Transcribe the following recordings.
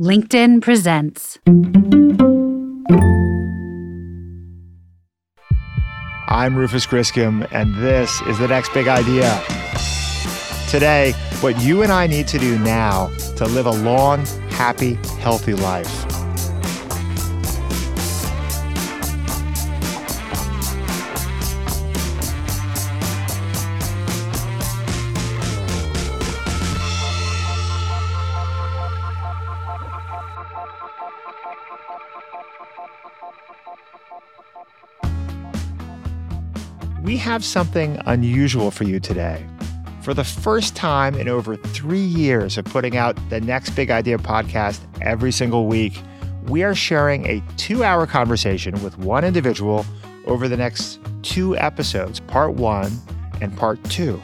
LinkedIn presents. I'm Rufus Griscom, and this is the next big idea. Today, what you and I need to do now to live a long, happy, healthy life. Have something unusual for you today. For the first time in over three years of putting out the Next Big Idea podcast every single week, we are sharing a two hour conversation with one individual over the next two episodes, part one and part two.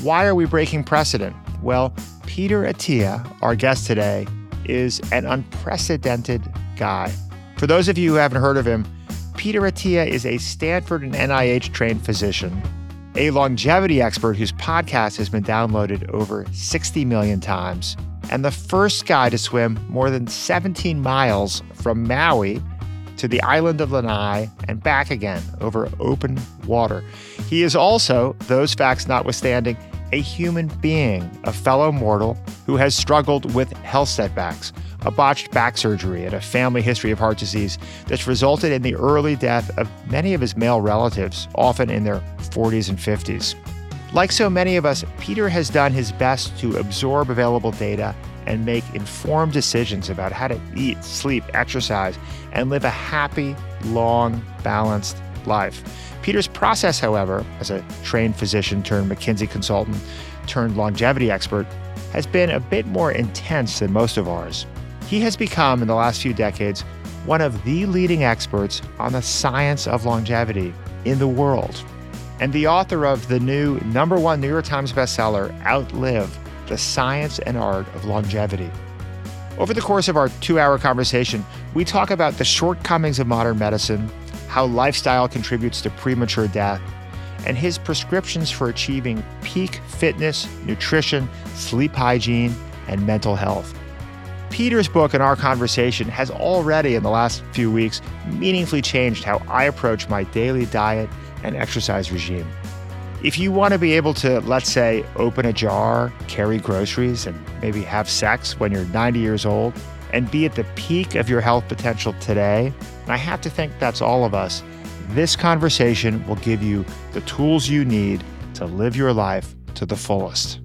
Why are we breaking precedent? Well, Peter Attia, our guest today, is an unprecedented guy. For those of you who haven't heard of him, Peter Attia is a Stanford and NIH trained physician, a longevity expert whose podcast has been downloaded over 60 million times, and the first guy to swim more than 17 miles from Maui to the island of Lanai and back again over open water. He is also, those facts notwithstanding, a human being, a fellow mortal who has struggled with health setbacks a botched back surgery, and a family history of heart disease that's resulted in the early death of many of his male relatives, often in their 40s and 50s. Like so many of us, Peter has done his best to absorb available data and make informed decisions about how to eat, sleep, exercise, and live a happy, long, balanced life. Peter's process, however, as a trained physician turned McKinsey consultant turned longevity expert, has been a bit more intense than most of ours. He has become, in the last few decades, one of the leading experts on the science of longevity in the world, and the author of the new number one New York Times bestseller, Outlive The Science and Art of Longevity. Over the course of our two hour conversation, we talk about the shortcomings of modern medicine, how lifestyle contributes to premature death, and his prescriptions for achieving peak fitness, nutrition, sleep hygiene, and mental health. Peter's book and our conversation has already, in the last few weeks, meaningfully changed how I approach my daily diet and exercise regime. If you want to be able to, let's say, open a jar, carry groceries, and maybe have sex when you're 90 years old, and be at the peak of your health potential today, and I have to think that's all of us, this conversation will give you the tools you need to live your life to the fullest.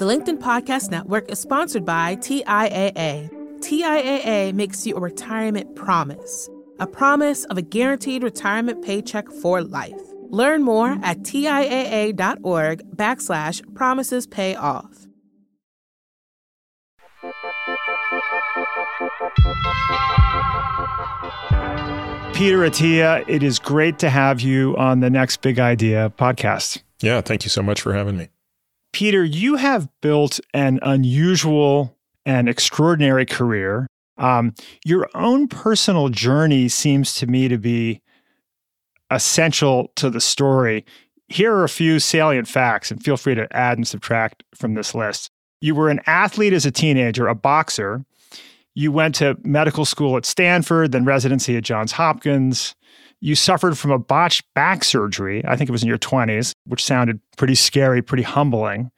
The LinkedIn Podcast Network is sponsored by TIAA. TIAA makes you a retirement promise, a promise of a guaranteed retirement paycheck for life. Learn more at TIAA.org backslash promises pay off. Peter Attia, it is great to have you on the Next Big Idea podcast. Yeah, thank you so much for having me. Peter, you have built an unusual and extraordinary career. Um, your own personal journey seems to me to be essential to the story. Here are a few salient facts, and feel free to add and subtract from this list. You were an athlete as a teenager, a boxer. You went to medical school at Stanford, then residency at Johns Hopkins you suffered from a botched back surgery. I think it was in your 20s, which sounded pretty scary, pretty humbling.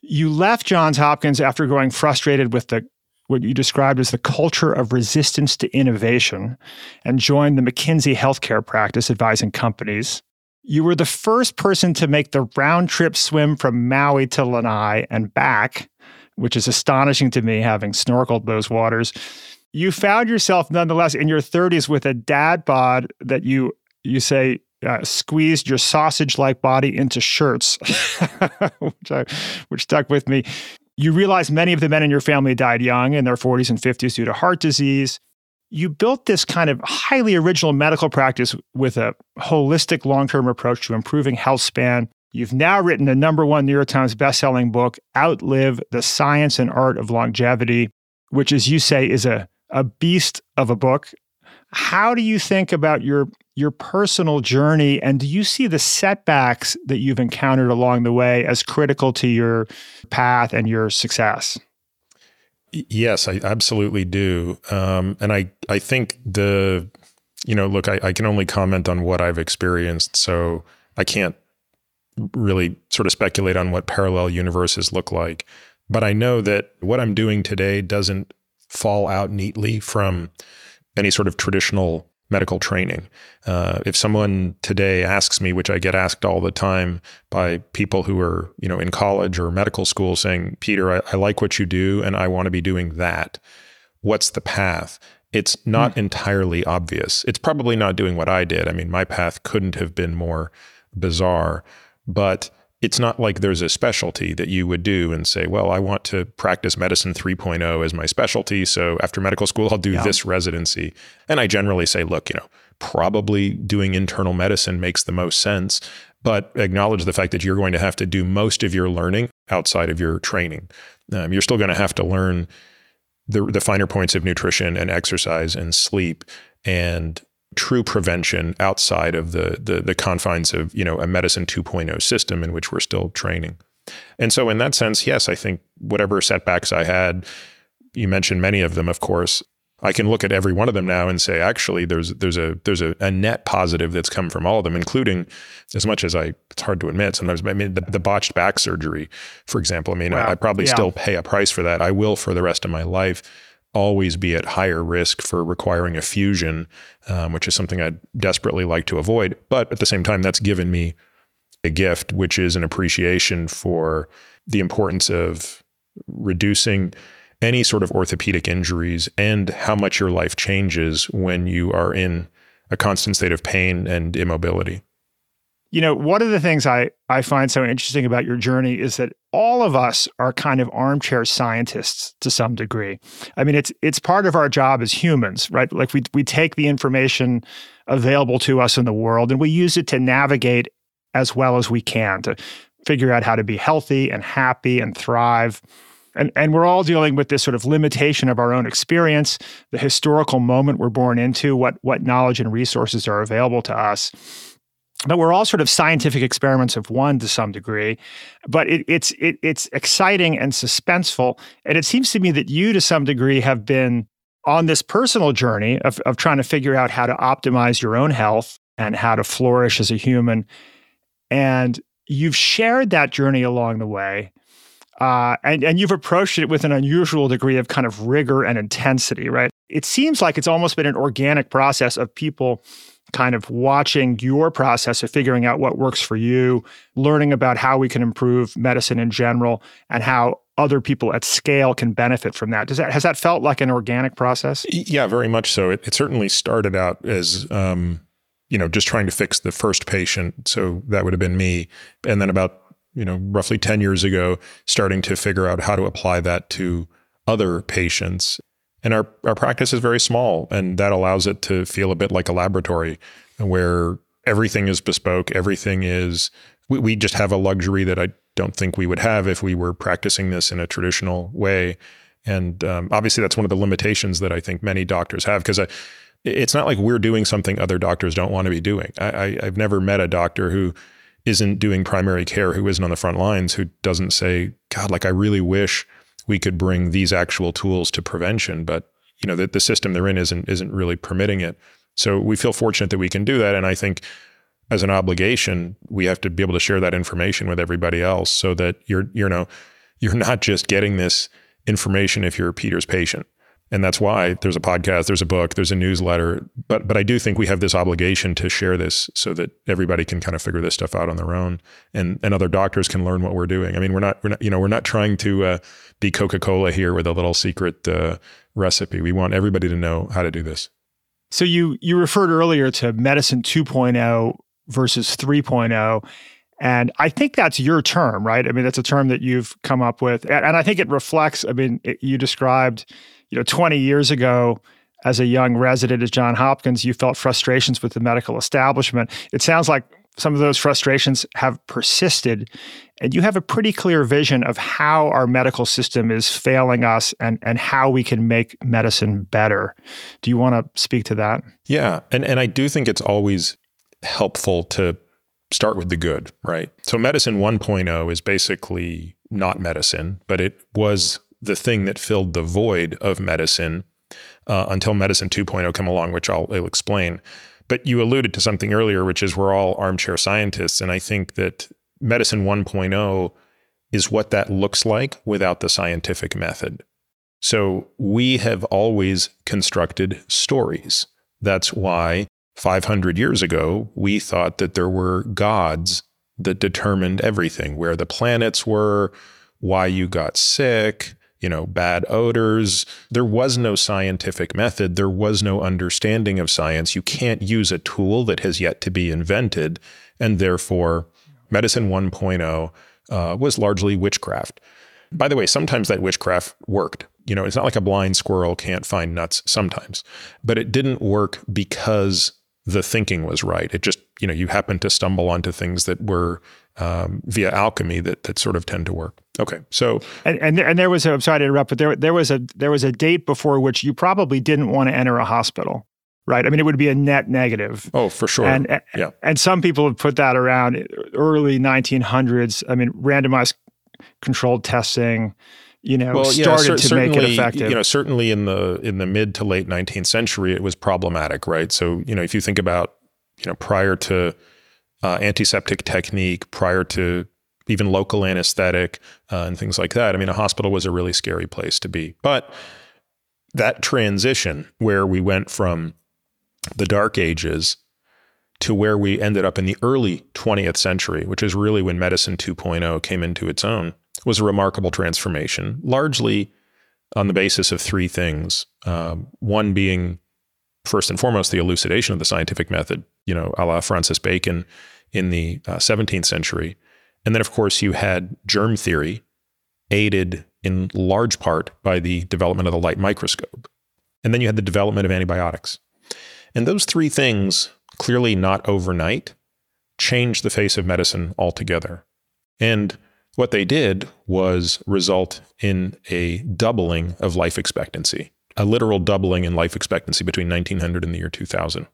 You left Johns Hopkins after growing frustrated with the what you described as the culture of resistance to innovation and joined the McKinsey healthcare practice advising companies. You were the first person to make the round trip swim from Maui to Lanai and back, which is astonishing to me having snorkeled those waters you found yourself nonetheless in your 30s with a dad bod that you you say uh, squeezed your sausage-like body into shirts, which, I, which stuck with me. You realize many of the men in your family died young in their 40s and 50s due to heart disease. You built this kind of highly original medical practice with a holistic long-term approach to improving health span. You've now written the number one New York Times bestselling book, Outlive the Science and Art of Longevity, which, as you say, is a a beast of a book. how do you think about your your personal journey and do you see the setbacks that you've encountered along the way as critical to your path and your success? Yes, I absolutely do. Um, and I, I think the, you know, look, I, I can only comment on what I've experienced. So I can't really sort of speculate on what parallel universes look like. But I know that what I'm doing today doesn't fall out neatly from any sort of traditional medical training. Uh, if someone today asks me, which I get asked all the time by people who are, you know, in college or medical school saying, Peter, I, I like what you do and I want to be doing that. What's the path? It's not mm. entirely obvious. It's probably not doing what I did. I mean, my path couldn't have been more bizarre, but it's not like there's a specialty that you would do and say, well, I want to practice medicine 3.0 as my specialty. So after medical school, I'll do yeah. this residency. And I generally say, look, you know, probably doing internal medicine makes the most sense, but acknowledge the fact that you're going to have to do most of your learning outside of your training. Um, you're still going to have to learn the, the finer points of nutrition and exercise and sleep and true prevention outside of the, the, the confines of you know a medicine 2.0 system in which we're still training. And so in that sense, yes, I think whatever setbacks I had, you mentioned many of them, of course. I can look at every one of them now and say, actually, there's there's a there's a, a net positive that's come from all of them, including as much as I it's hard to admit sometimes. I mean, the, the botched back surgery, for example. I mean, wow. I, I, probably yeah. still pay a price for that. I will for the rest of my life always be at higher risk for requiring a fusion, um, which is something I'd desperately like to avoid. But at the same time, that's given me a gift, which is an appreciation for the importance of reducing any sort of orthopedic injuries and how much your life changes when you are in a constant state of pain and immobility. You know, one of the things I, I find so interesting about your journey is that all of us are kind of armchair scientists to some degree. I mean, it's it's part of our job as humans, right? Like we we take the information available to us in the world and we use it to navigate as well as we can to figure out how to be healthy and happy and thrive. And, and we're all dealing with this sort of limitation of our own experience, the historical moment we're born into, what, what knowledge and resources are available to us but we're all sort of scientific experiments of one to some degree. But it, it's it, it's exciting and suspenseful, and it seems to me that you, to some degree, have been on this personal journey of of trying to figure out how to optimize your own health and how to flourish as a human. And you've shared that journey along the way. Uh, and, and you've approached it with an unusual degree of kind of rigor and intensity, right? It seems like it's almost been an organic process of people kind of watching your process of figuring out what works for you, learning about how we can improve medicine in general, and how other people at scale can benefit from that. Does that has that felt like an organic process? Yeah, very much so. It, it certainly started out as um, you know just trying to fix the first patient, so that would have been me, and then about you know roughly ten years ago, starting to figure out how to apply that to other patients and our, our practice is very small, and that allows it to feel a bit like a laboratory where everything is bespoke. Everything is, we, we just have a luxury that I don't think we would have if we were practicing this in a traditional way. And um, obviously, that's one of the limitations that I think many doctors have because it's not like we're doing something other doctors don't want to be doing. I, I've never met a doctor who isn't doing primary care, who isn't on the front lines, who doesn't say, God, like I really wish we could bring these actual tools to prevention, but you know the, the system they're in isn't isn't really permitting it. So we feel fortunate that we can do that, and I think as an obligation, we have to be able to share that information with everybody else, so that you're you know you're not just getting this information if you're Peter's patient. And that's why there's a podcast there's a book there's a newsletter. But but i do think we have this obligation to share this so that everybody can kind of figure this stuff out on their own and and other doctors can learn what we're doing. I mean we're not we're not you know we're not trying to uh, be coca-cola here with a little secret uh, recipe we want everybody to know how to do this so you you referred earlier to medicine 2.0 versus 3.0 and I think that's your term, right? I mean, that's a term that you've come up with. And, I think it reflects, I mean, it, you described you know, 20 years ago, as a young resident at John Hopkins, you felt frustrations with the medical establishment. It sounds like some of those frustrations have persisted. And you have a pretty clear vision of how our medical system is failing us and, and how we can make medicine better. Do you want to speak to that? Yeah. And, and I do think it's always helpful to start with the good, right? So, medicine 1.0 is basically not medicine, but it was the thing that filled the void of medicine uh, until medicine 2.0 came along, which I'll, I'll explain. But you alluded to something earlier, which is we're all armchair scientists. And I think that medicine 1.0 is what that looks like without the scientific method. So we have always constructed stories. That's why 500 years ago, we thought that there were gods that determined everything where the planets were, why you got sick, you know, bad odors. There was no scientific method. There was no understanding of science. You can't use a tool that has yet to be invented. And therefore, medicine 1.0 uh, was largely witchcraft. By the way, sometimes that witchcraft worked. You know, it's not like a blind squirrel can't find nuts sometimes, but it didn't work because the thinking was right. It just, you know, you happen to stumble onto things that were um, via alchemy that that sort of tend to work. Okay, so and and there, and there was a, I'm sorry to interrupt, but there there was a there was a date before which you probably didn't want to enter a hospital, right? I mean, it would be a net negative. Oh, for sure. And yeah, and some people have put that around early 1900s. I mean, randomized controlled testing you know, well, started yeah, to make it effective. You know, certainly in the in the mid to late 19th century, it was problematic, right? So, you know, if you think about, you know, prior to uh, antiseptic technique, prior to even local anesthetic uh, and things like that, I mean, a hospital was a really scary place to be. But that transition where we went from the dark ages to where we ended up in the early 20th century, which is really when medicine 2.0 came into its own was a remarkable transformation, largely on the basis of three things. Um, one being, first and foremost, the elucidation of the scientific method, you know, a la Francis Bacon in the uh, 17th century. And then, of course, you had germ theory, aided in large part by the development of the light microscope. And then you had the development of antibiotics. And those three things, clearly not overnight, changed the face of medicine altogether. And what they did was result in a doubling of life expectancy, a literal doubling in life expectancy between 1900 and the year 2000.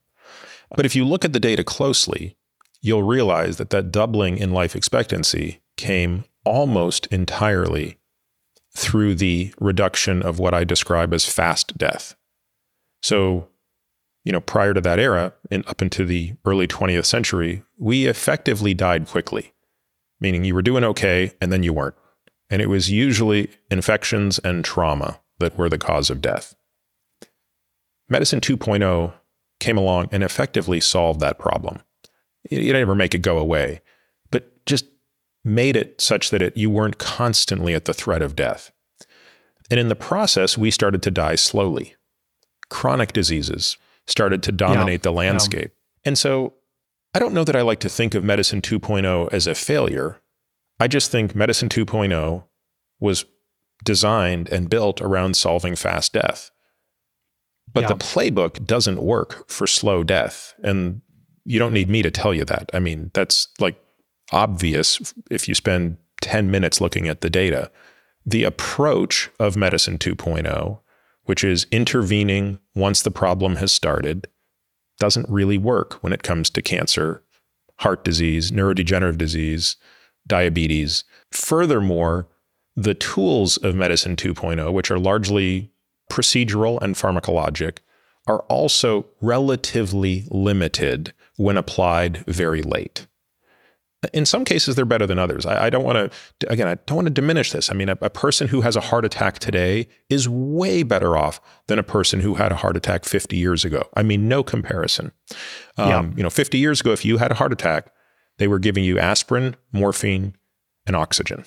But if you look at the data closely, you'll realize that that doubling in life expectancy came almost entirely through the reduction of what I describe as fast death. So, you know, prior to that era, and up into the early 20th century, we effectively died quickly meaning you were doing okay and then you weren't. And it was usually infections and trauma that were the cause of death. Medicine 2.0 came along and effectively solved that problem. You never make it go away, but just made it such that it, you weren't constantly at the threat of death. And in the process, we started to die slowly. Chronic diseases started to dominate yeah, the landscape. Yeah. And so I don't know that I like to think of Medicine 2.0 as a failure. I just think Medicine 2.0 was designed and built around solving fast death. But yeah. the playbook doesn't work for slow death. And you don't need me to tell you that. I mean, that's like obvious if you spend 10 minutes looking at the data. The approach of Medicine 2.0, which is intervening once the problem has started, doesn't really work when it comes to cancer, heart disease, neurodegenerative disease, diabetes. Furthermore, the tools of Medicine 2.0, which are largely procedural and pharmacologic, are also relatively limited when applied very late in some cases they're better than others. I, I don't want to again, I don't want to diminish this. I mean, a, a, person who has a heart attack today is way better off than a person who had a heart attack 50 years ago. I mean, no comparison. Um, yeah. You know, 50 years ago, if you had a heart attack, they were giving you aspirin, morphine, and oxygen.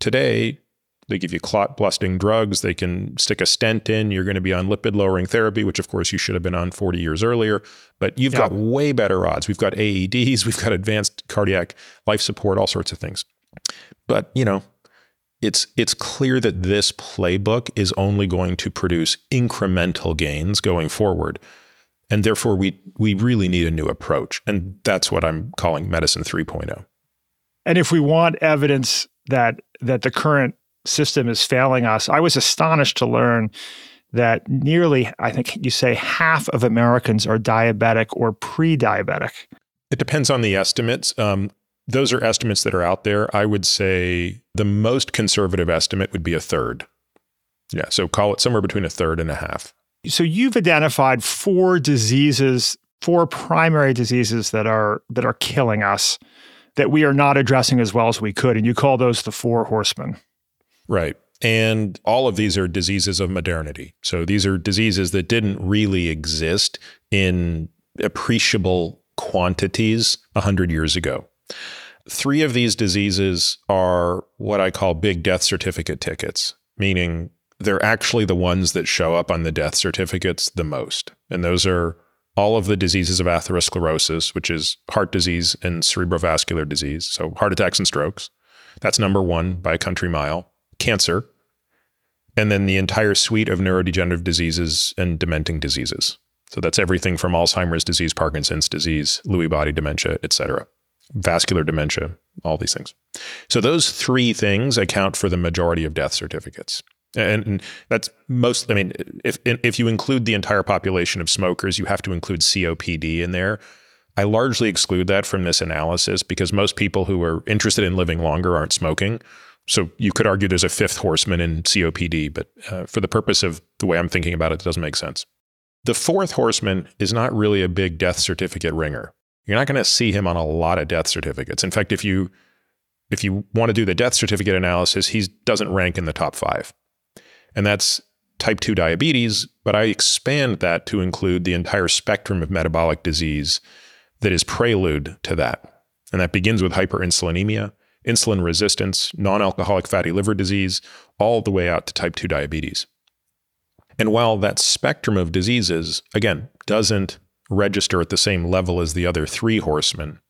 Today, they give you clot busting drugs. They can stick a stent in. You're going to be on lipid lowering therapy, which of course you should have been on 40 years earlier. But you've yeah. got way better odds. We've got AEDs, we've got advanced cardiac life support, all sorts of things. But, you know, it's it's clear that this playbook is only going to produce incremental gains going forward. And therefore, we, we really need a new approach. And that's what I'm calling medicine 3.0. And if we want evidence that that the current system is failing us, I was astonished to learn that nearly, I think you say, half of Americans are diabetic or pre-diabetic. It depends on the estimates. Um, those are estimates that are out there. I would say the most conservative estimate would be a third. Yeah, so call it somewhere between a third and a half. So you've identified four diseases, four primary diseases that are that are killing us that we are not addressing as well as we could and you call those the four horsemen. Right. And all of these are diseases of modernity. So these are diseases that didn't really exist in appreciable quantities 100 years ago. Three of these diseases are what I call big death certificate tickets, meaning they're actually the ones that show up on the death certificates the most. And those are all of the diseases of atherosclerosis, which is heart disease and cerebrovascular disease, so heart attacks and strokes. That's number one by a country mile. Cancer, and then the entire suite of neurodegenerative diseases and dementing diseases. So that's everything from Alzheimer's disease, Parkinson's disease, Lewy body dementia, et cetera vascular dementia, all these things. So those three things account for the majority of death certificates. And that's most, I mean, if, if you include the entire population of smokers, you have to include COPD in there. I largely exclude that from this analysis because most people who are interested in living longer aren't smoking. So you could argue there's a fifth horseman in COPD, but uh, for the purpose of the way I'm thinking about it, it doesn't make sense. The fourth horseman is not really a big death certificate ringer. You're not going to see him on a lot of death certificates. In fact, if you if you want to do the death certificate analysis, he doesn't rank in the top five. And that's type 2 diabetes, but I expand that to include the entire spectrum of metabolic disease that is prelude to that. And that begins with hyperinsulinemia, insulin resistance, non alcoholic fatty liver disease, all the way out to type 2 diabetes. And while that spectrum of diseases, again, doesn't register at the same level as the other three horsemen.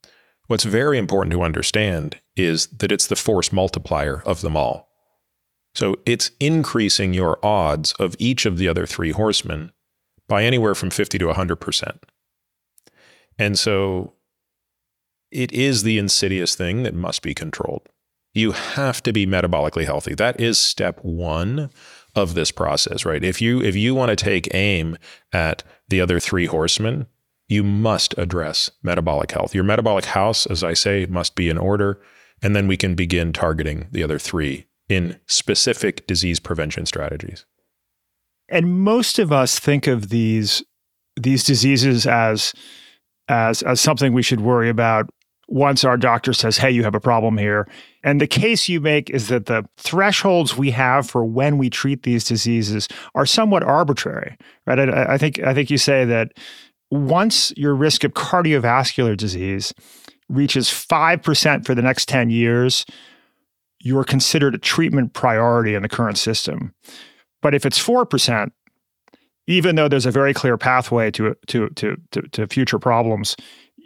What's very important to understand is that it's the force multiplier of them all. So it's increasing your odds of each of the other three horsemen by anywhere from 50 to 100%. And so it is the insidious thing that must be controlled. You have to be metabolically healthy. That is step one of this process, right? If you if you want to take aim at the other three horsemen, you must address metabolic health. Your metabolic house, as I say, must be in order, and then we can begin targeting the other three in specific disease prevention strategies. And most of us think of these these diseases as as as something we should worry about once our doctor says, "Hey, you have a problem here." And the case you make is that the thresholds we have for when we treat these diseases are somewhat arbitrary, right? I, I think I think you say that once your risk of cardiovascular disease reaches 5% for the next 10 years, you're considered a treatment priority in the current system. But if it's 4%, even though there's a very clear pathway to, to, to, to, to future problems,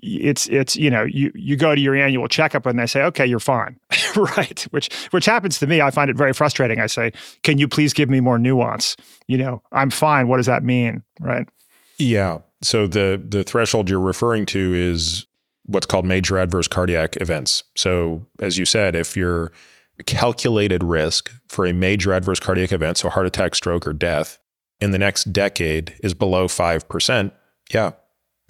it's it's you know you you go to your annual checkup and they say okay you're fine. Right which which happens to me. I find it very frustrating. I say can you please give me more nuance? You know i'm fine. What does that mean? Right? Yeah. So the the threshold you're referring to is what's called major adverse cardiac events. So as you said if your calculated risk for a major adverse cardiac event so heart attack stroke or death in the next decade is below 5% yeah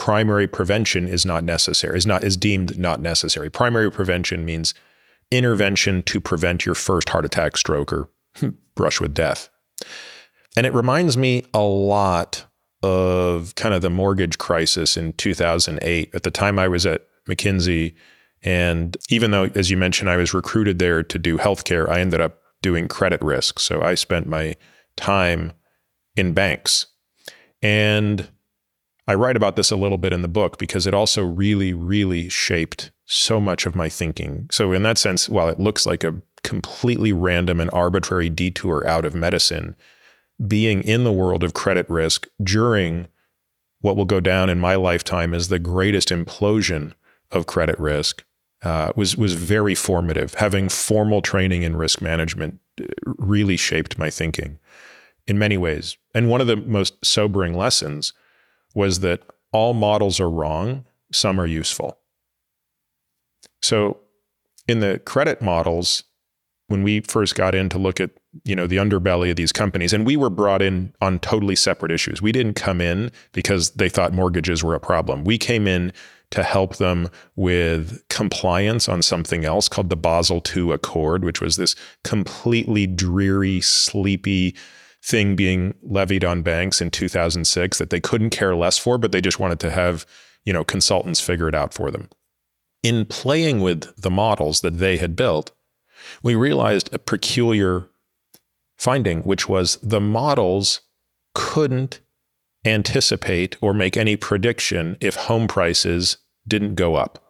primary prevention is not necessary, is not is deemed not necessary. Primary prevention means intervention to prevent your first heart attack, stroke, or brush with death. And it reminds me a lot of kind of the mortgage crisis in 2008. At the time I was at McKinsey, and even though, as you mentioned, I was recruited there to do healthcare, I ended up doing credit risk. So I spent my time in banks. And I write about this a little bit in the book because it also really, really shaped so much of my thinking. So, in that sense, while it looks like a completely random and arbitrary detour out of medicine, being in the world of credit risk during what will go down in my lifetime as the greatest implosion of credit risk uh, was was very formative. Having formal training in risk management uh, really shaped my thinking in many ways. And one of the most sobering lessons was that all models are wrong, some are useful. So in the credit models, when we first got in to look at you know the underbelly of these companies and we were brought in on totally separate issues we didn't come in because they thought mortgages were a problem we came in to help them with compliance on something else called the Basel II Accord, which was this completely dreary, sleepy thing being levied on banks in 2006 that they couldn't care less for, but they just wanted to have, you know, consultants figure it out for them. In playing with the models that they had built, we realized a peculiar finding, which was the models couldn't anticipate or make any prediction if home prices didn't go up.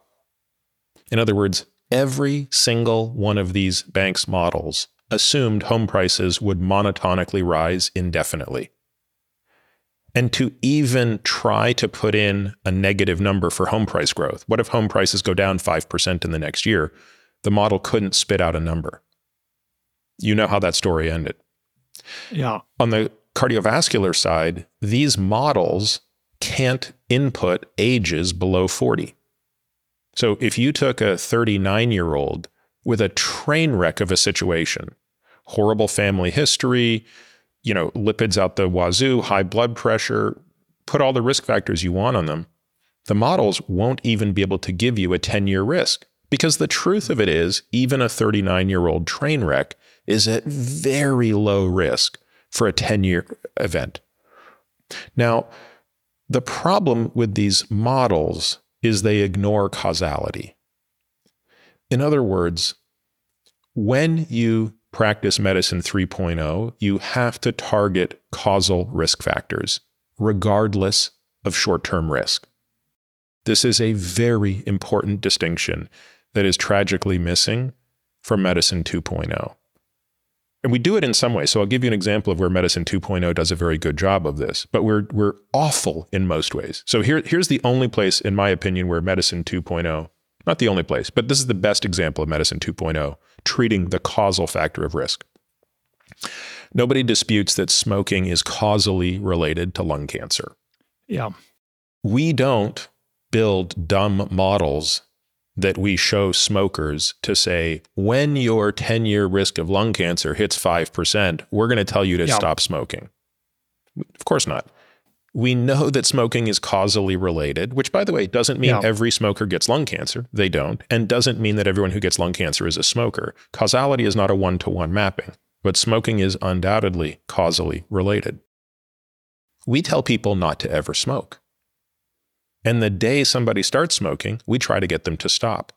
In other words, every single one of these banks' models assumed home prices would monotonically rise indefinitely. And to even try to put in a negative number for home price growth, what if home prices go down 5% in the next year? The model couldn't spit out a number. You know how that story ended. Yeah. On the cardiovascular side, these models can't input ages below 40. So if you took a 39 year old with a train wreck of a situation, horrible family history, you know, lipids out the wazoo, high blood pressure, put all the risk factors you want on them, the models won't even be able to give you a 10 year risk. Because the truth of it is, even a 39 year old train wreck is at very low risk for a 10 year event. Now, the problem with these models is they ignore causality. In other words, when you practice medicine 3.0, you have to target causal risk factors, regardless of short term risk. This is a very important distinction that is tragically missing from medicine 2.0. And we do it in some ways. So I'll give you an example of where Medicine 2.0 does a very good job of this, but we're, we're awful in most ways. So here, here's the only place, in my opinion, where Medicine 2.0, not the only place, but this is the best example of Medicine 2.0, treating the causal factor of risk. Nobody disputes that smoking is causally related to lung cancer. Yeah. We don't build dumb models that we show smokers to say, when your 10 year risk of lung cancer hits 5%, we're going to tell you to stop smoking. Of course not. We know that smoking is causally related, which, by the way, doesn't mean every smoker gets lung cancer. They don't. And doesn't mean that everyone who gets lung cancer is a smoker. Causality is not a one to one mapping, but smoking is undoubtedly causally related. We tell people not to ever smoke. And the day somebody starts smoking, we try to get them to stop.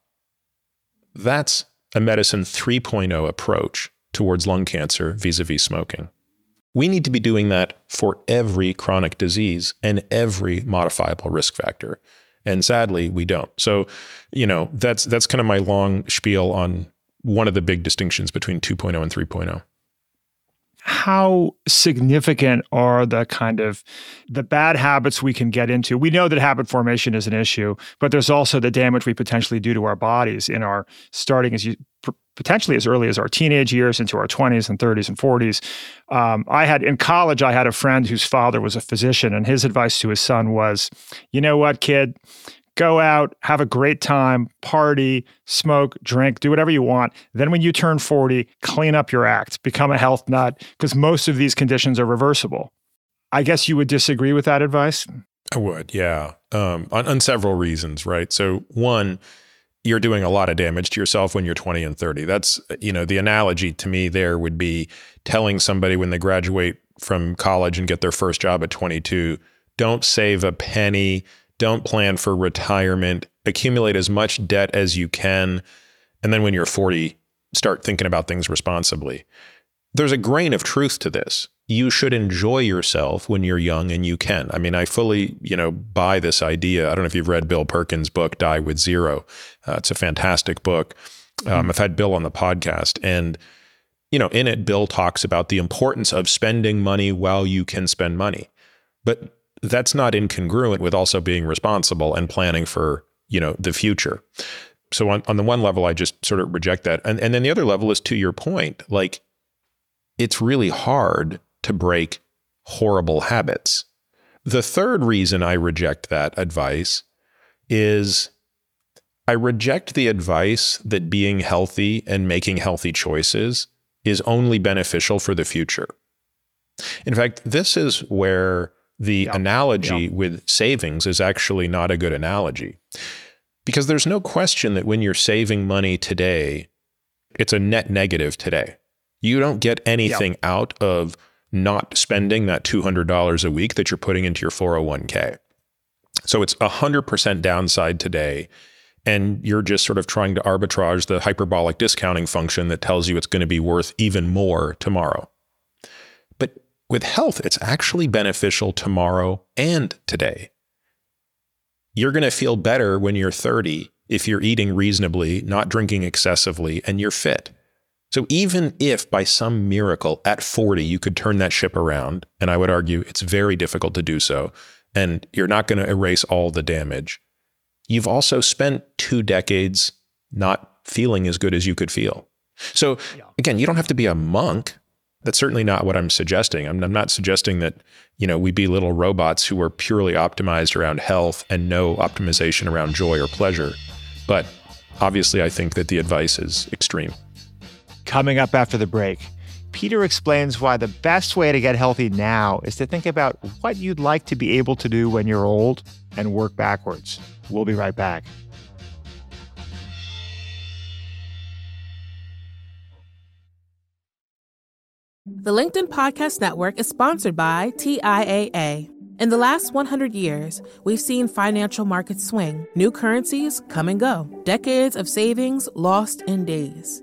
That's a medicine 3.0 approach towards lung cancer vis a vis smoking. We need to be doing that for every chronic disease and every modifiable risk factor. And sadly, we don't. So, you know, that's that's kind of my long spiel on one of the big distinctions between 2.0 and 3.0 how significant are the kind of the bad habits we can get into we know that habit formation is an issue but there's also the damage we potentially do to our bodies in our starting as you potentially as early as our teenage years into our 20s and 30s and 40s um, i had in college i had a friend whose father was a physician and his advice to his son was you know what kid go out, have a great time, party, smoke, drink, do whatever you want. Then when you turn 40, clean up your act, become a health nut, because most of these conditions are reversible. I guess you would disagree with that advice? I would, yeah. Um, on, on several reasons, right? So, one, you're doing a lot of damage to yourself when you're 20 and 30. That's, you know, the analogy to me there would be telling somebody when they graduate from college and get their first job at 22, don't save a penny, don't plan for retirement, accumulate as much debt as you can. And then when you're 40, start thinking about things responsibly. There's a grain of truth to this. You should enjoy yourself when you're young and you can. I mean, I fully, you know, buy this idea. I don't know if you've read Bill Perkins' book, Die with Zero. Uh, it's a fantastic book. Um, I've had Bill on the podcast, and you know, in it, Bill talks about the importance of spending money while you can spend money. But that's not incongruent with also being responsible and planning for you know the future so on, on the one level i just sort of reject that and, and then the other level is to your point like it's really hard to break horrible habits The third reason I reject that advice is I reject the advice that being healthy and making healthy choices is only beneficial for the future. In fact, this is where the yeah. analogy yeah. with savings is actually not a good analogy. Because there's no question that when you're saving money today, it's a net negative today. You don't get anything yeah. out of not spending that $200 a week that you're putting into your 401k. So it's 100% downside today. And you're just sort of trying to arbitrage the hyperbolic discounting function that tells you it's going to be worth even more tomorrow. But with health, it's actually beneficial tomorrow and today. You're going to feel better when you're 30 if you're eating reasonably, not drinking excessively, and you're fit. So even if by some miracle at 40 you could turn that ship around, and I would argue it's very difficult to do so, and you're not going to erase all the damage, you've also spent two decades not feeling as good as you could feel. So again, you don't have to be a monk. That's certainly not what I'm suggesting. I'm, I'm not suggesting that you know we be little robots who are purely optimized around health and no optimization around joy or pleasure. But obviously, I think that the advice is extreme. Coming up after the break, Peter explains why the best way to get healthy now is to think about what you'd like to be able to do when you're old and work backwards. We'll be right back. The LinkedIn Podcast Network is sponsored by TIAA. In the last 100 years, we've seen financial markets swing, new currencies come and go, decades of savings lost in days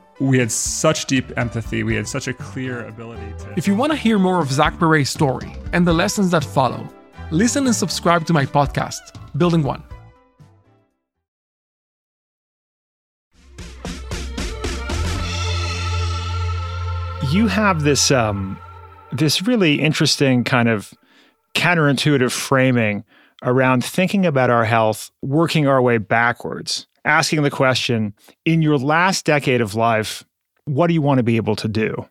we had such deep empathy. We had such a clear ability to. If you want to hear more of Zach Perret's story and the lessons that follow, listen and subscribe to my podcast, Building One. You have this um, this really interesting kind of counterintuitive framing around thinking about our health, working our way backwards asking the question in your last decade of life, what do you want to be able to do?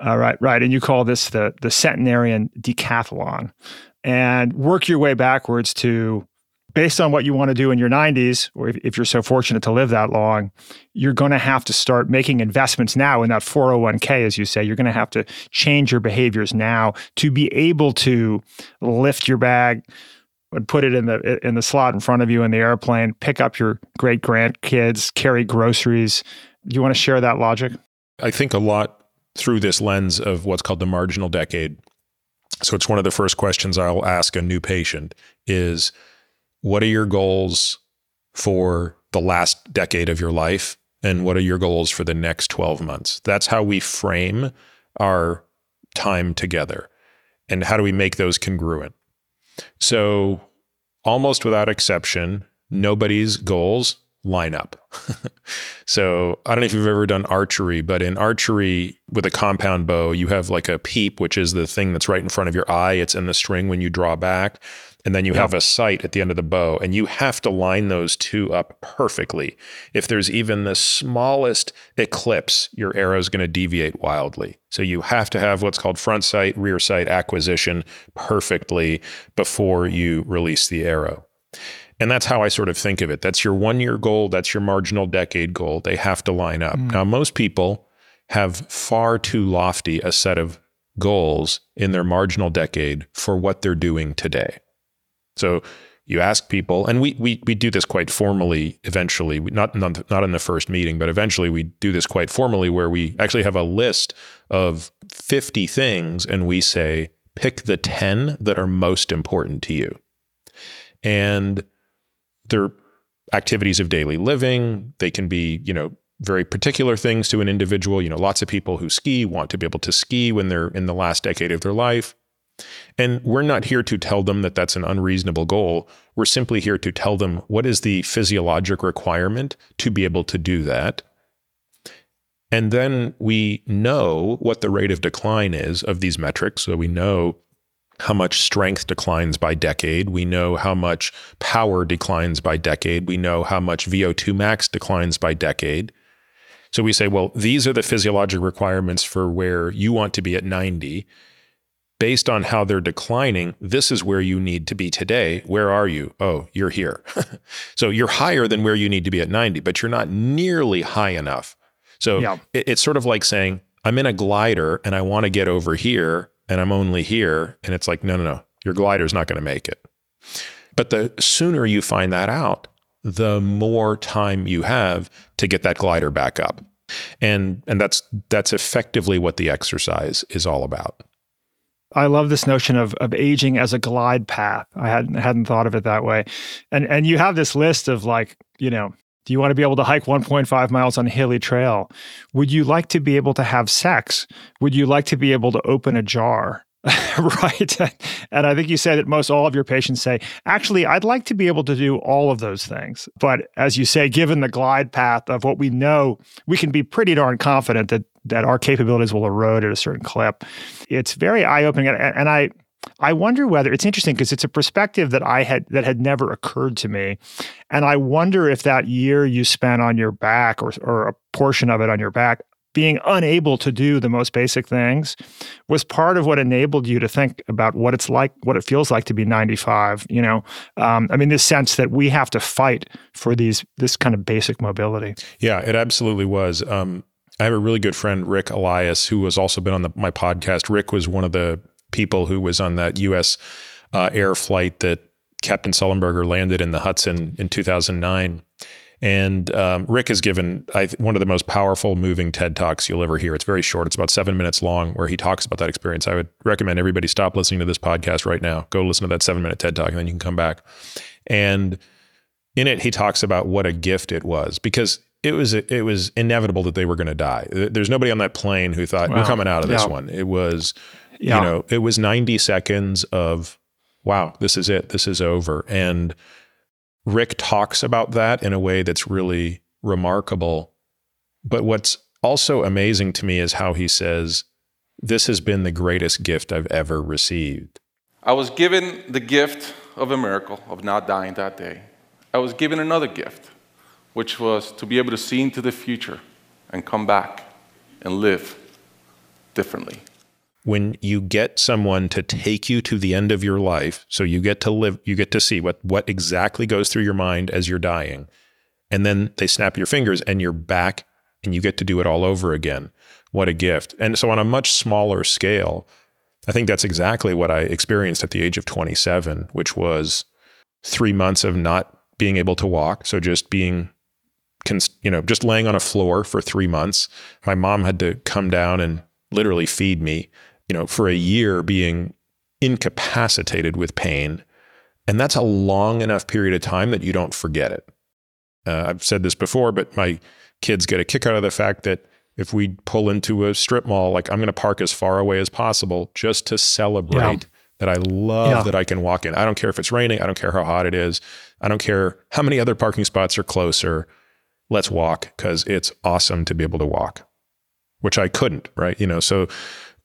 All right, right. And you call this the, the centenarian decathlon and work your way backwards to based on what you want to do in your 90s, or if, if you're so fortunate to live that long, you're going to have to start making investments now in that 401k, as you say. You're going to have to change your behaviors now to be able to lift your bag, would put it in the in the slot in front of you in the airplane, pick up your great grandkids, carry groceries. You want to share that logic? I think a lot through this lens of what's called the marginal decade. So it's one of the first questions I'll ask a new patient is what are your goals for the last decade of your life and what are your goals for the next 12 months? That's how we frame our time together. And how do we make those congruent? So, almost without exception, nobody's goals line up. so, I don't know if you've ever done archery, but in archery with a compound bow, you have like a peep, which is the thing that's right in front of your eye. It's in the string when you draw back and then you have a sight at the end of the bow and you have to line those two up perfectly if there's even the smallest eclipse your arrow is going to deviate wildly so you have to have what's called front sight rear sight acquisition perfectly before you release the arrow And that's how I sort of think of it. That's your one year goal, that's your marginal decade goal. They have to line up. Mm. Now, most people have far too lofty a set of goals in their marginal decade for what they're doing today. So you ask people, and we we we do this quite formally eventually, not not, not in the first meeting, but eventually we do this quite formally where we actually have a list of 50 things and we say pick the 10 that are most important to you. And they're activities of daily living, they can be, you know, very particular things to an individual. You know, lots of people who ski want to be able to ski when they're in the last decade of their life. And we're not here to tell them that that's an unreasonable goal. We're simply here to tell them what is the physiologic requirement to be able to do that. And then we know what the rate of decline is of these metrics. So we know how much strength declines by decade. We know how much power declines by decade. We know how much VO2 max declines by decade. So we say, well, these are the physiologic requirements for where you want to be at 90. Based on how they're declining, this is where you need to be today. Where are you? Oh, you're here. so you're higher than where you need to be at 90, but you're not nearly high enough. So yeah. it, it's sort of like saying, I'm in a glider and I want to get over here and I'm only here. And it's like, no, no, no, your glider's not going to make it. But the sooner you find that out, the more time you have to get that glider back up. And and that's that's effectively what the exercise is all about. I love this notion of of aging as a glide path. I hadn't hadn't thought of it that way. And and you have this list of like, you know, do you want to be able to hike 1.5 miles on a hilly trail? Would you like to be able to have sex? Would you like to be able to open a jar? right. And I think you say that most all of your patients say, actually, I'd like to be able to do all of those things. But as you say, given the glide path of what we know, we can be pretty darn confident that that our capabilities will erode at a certain clip. It's very eye-opening. And, and I I wonder whether it's interesting because it's a perspective that I had that had never occurred to me. And I wonder if that year you spent on your back or, or a portion of it on your back being unable to do the most basic things was part of what enabled you to think about what it's like, what it feels like to be 95. You know, um, I mean, this sense that we have to fight for these this kind of basic mobility. Yeah, it absolutely was. Um, I have a really good friend, Ric Elias, who has also been on the, my podcast. Rick was one of the people who was on that U.S. Uh, air flight that Captain Sullenberger landed in the Hudson in 2009. And um, Ric has given I, one of the most powerful, moving TED Talks you'll ever hear. It's very short, it's about seven minutes long, where he talks about that experience. I would recommend everybody stop listening to this podcast right now. Go listen to that seven minute TED Talk, and then you can come back. And in it, he talks about what a gift it was because it was it was inevitable that they were going to die. There's nobody on that plane who thought wow. we're coming out of this yeah. one. It was, yeah. you know, it was 90 seconds of, wow, this is it, this is over, and Ric talks about that in a way that's really remarkable. But what's also amazing to me is how he says, This has been the greatest gift I've ever received. I was given the gift of a miracle of not dying that day. I was given another gift, which was to be able to see into the future and come back and live differently when you get someone to take you to the end of your life so you get to live you get to see what what exactly goes through your mind as you're dying and then they snap your fingers and you're back and you get to do it all over again. What a gift. And so on a much smaller scale i think that's exactly what i experienced at the age of 27 which was 3 months of not being able to walk. So just being you know just laying on a floor for 3 months. My mom had to come down and literally feed me you know, for a year being incapacitated with pain. And that's a long enough period of time that you don't forget it. Uh, I've said this before, but my kids get a kick out of the fact that if we pull into a strip mall, like I'm going to park as far away as possible just to celebrate yeah. that I love yeah. that I can walk in. I don't care if it's raining. I don't care how hot it is. I don't care how many other parking spots are closer. Let's walk because it's awesome to be able to walk, which I couldn't, right? You know, so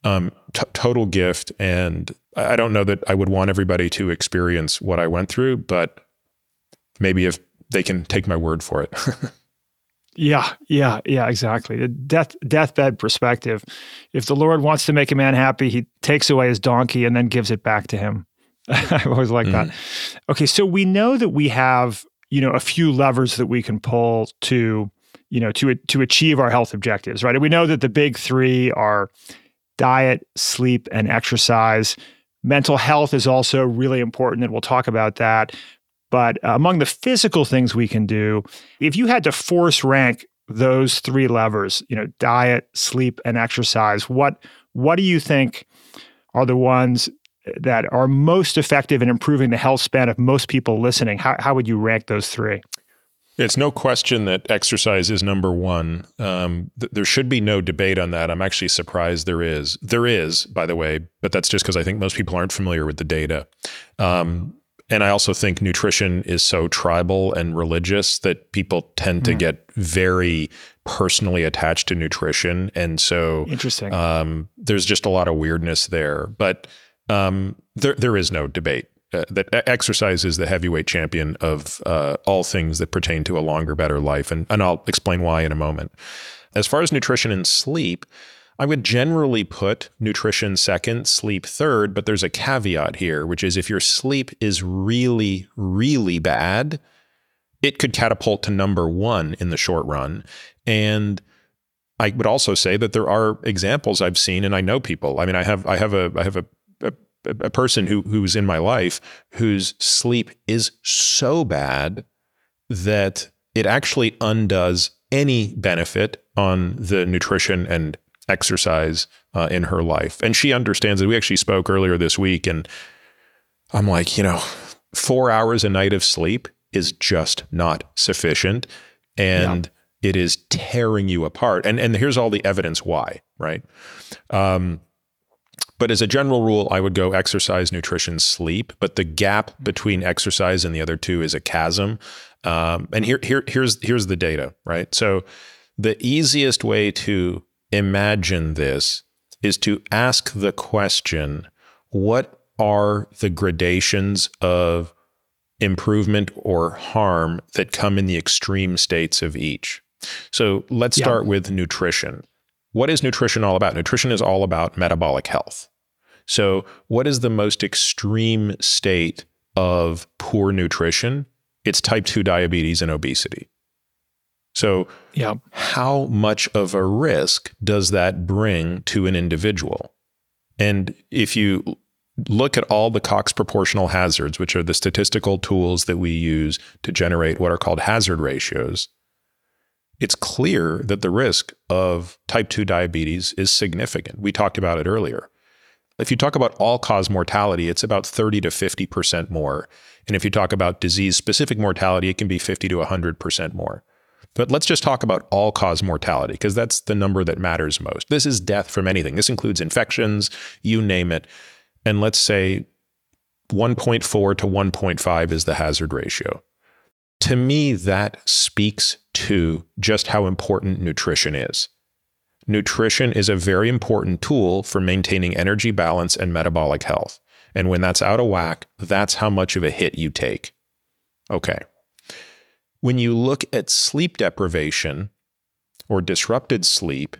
um, t- total gift. And I don't know that I would want everybody to experience what I went through, but maybe if they can take my word for it. yeah, yeah, yeah, exactly. The death deathbed perspective. If the Lord wants to make a man happy, he takes away his donkey and then gives it back to him. I always like mm-hmm. that. Okay, so we know that we have, you know, a few levers that we can pull to, you know, to to achieve our health objectives, right? And we know that the big 3 are diet, sleep, and exercise. Mental health is also really important and we'll talk about that. But uh, among the physical things we can do, if you had to force rank those three levers, you know, diet, sleep, and exercise, what what do you think are the ones that are most effective in improving the health span of most people listening? How, how would you rank those three? It's no question that exercise is number one. Um, th- there should be no debate on that. I'm actually surprised there is. There is, by the way, but that's just because I think most people aren't familiar with the data. Um, and I also think nutrition is so tribal and religious that people tend to mm. get very personally attached to nutrition, and so interesting. Um, there's just a lot of weirdness there, but um, there there is no debate. Uh, that exercise is the heavyweight champion of uh, all things that pertain to a longer, better life, and and I'll explain why in a moment. As far as nutrition and sleep, I would generally put nutrition second, sleep third, but there's a caveat here, which is if your sleep is really, really bad, it could catapult to number one in the short run. And I would also say that there are examples I've seen, and I know people. I mean, I have I have a I have a a, a person who who's in my life whose sleep is so bad that it actually undoes any benefit on the nutrition and exercise uh, in her life. And she understands it. We actually spoke earlier this week, and I'm like, you know, four hours a night of sleep is just not sufficient. And yeah. it is tearing you apart. And, and here's all the evidence why, right? Um, but as a general rule, I would go exercise, nutrition, sleep. But the gap between exercise and the other two is a chasm. Um, and here, here, here's here's the data, right? So the easiest way to imagine this is to ask the question what are the gradations of improvement or harm that come in the extreme states of each? So let's yeah. start with nutrition. What is nutrition all about? Nutrition is all about metabolic health. So, what is the most extreme state of poor nutrition? It's type 2 diabetes and obesity. So, yeah. how much of a risk does that bring to an individual? And if you look at all the Cox proportional hazards, which are the statistical tools that we use to generate what are called hazard ratios, it's clear that the risk of type 2 diabetes is significant. We talked about it earlier. If you talk about all cause mortality, it's about 30 to 50% more. And if you talk about disease specific mortality, it can be 50 to 100% more. But let's just talk about all cause mortality because that's the number that matters most. This is death from anything. This includes infections, you name it. And let's say 1.4 to 1.5 is the hazard ratio. To me, that speaks to just how important nutrition is. Nutrition is a very important tool for maintaining energy balance and metabolic health. And when that's out of whack, that's how much of a hit you take. Okay. When you look at sleep deprivation or disrupted sleep,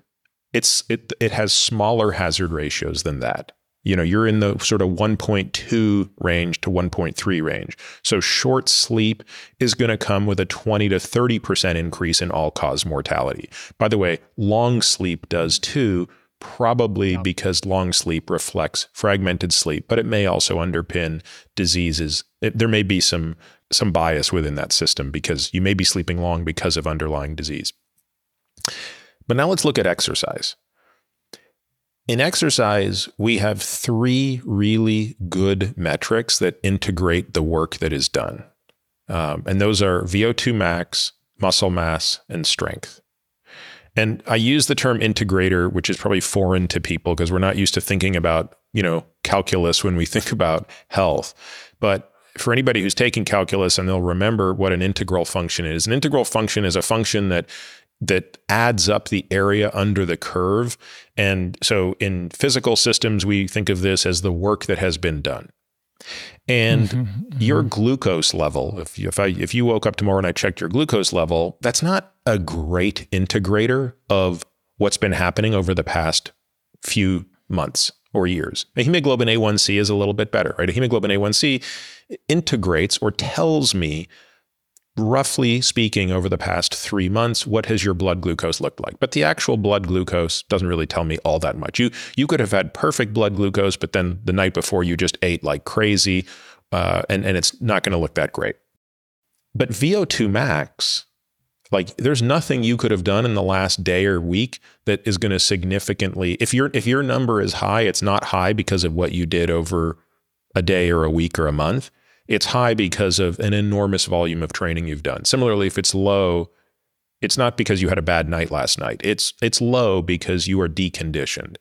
it's it it has smaller hazard ratios than that. You know, you're in the sort of 1.2 range to 1.3 range. So short sleep is going to come with a 20 to 30% increase in all cause mortality. By the way, long sleep does too, probably because long sleep reflects fragmented sleep, but it may also underpin diseases. It, there may be some some bias within that system because you may be sleeping long because of underlying disease. But now let's look at exercise. In exercise, we have three really good metrics that integrate the work that is done. Um, and those are VO2 max, muscle mass, and strength. And I use the term integrator, which is probably foreign to people because we're not used to thinking about, you know, calculus when we think about health. But for anybody who's taking calculus and they'll remember what an integral function is. An integral function is a function that that adds up the area under the curve. And so in physical systems, we think of this as the work that has been done. And mm-hmm, mm-hmm. your glucose level, if you, if I if you woke up tomorrow and I checked your glucose level, that's not a great integrator of what's been happening over the past few months or years. A hemoglobin A1C is a little bit better, right? A hemoglobin A1C integrates or tells me roughly speaking, over the past three months, what has your blood glucose looked like? But the actual blood glucose doesn't really tell me all that much. You you could have had perfect blood glucose, but then the night before you just ate like crazy, uh, and and it's not going to look that great. But VO2 max, like there's nothing you could have done in the last day or week that is going to significantly. If your if your number is high, it's not high because of what you did over a day or a week or a month it's high because of an enormous volume of training you've done. Similarly, if it's low, it's not because you had a bad night last night. It's it's low because you are deconditioned.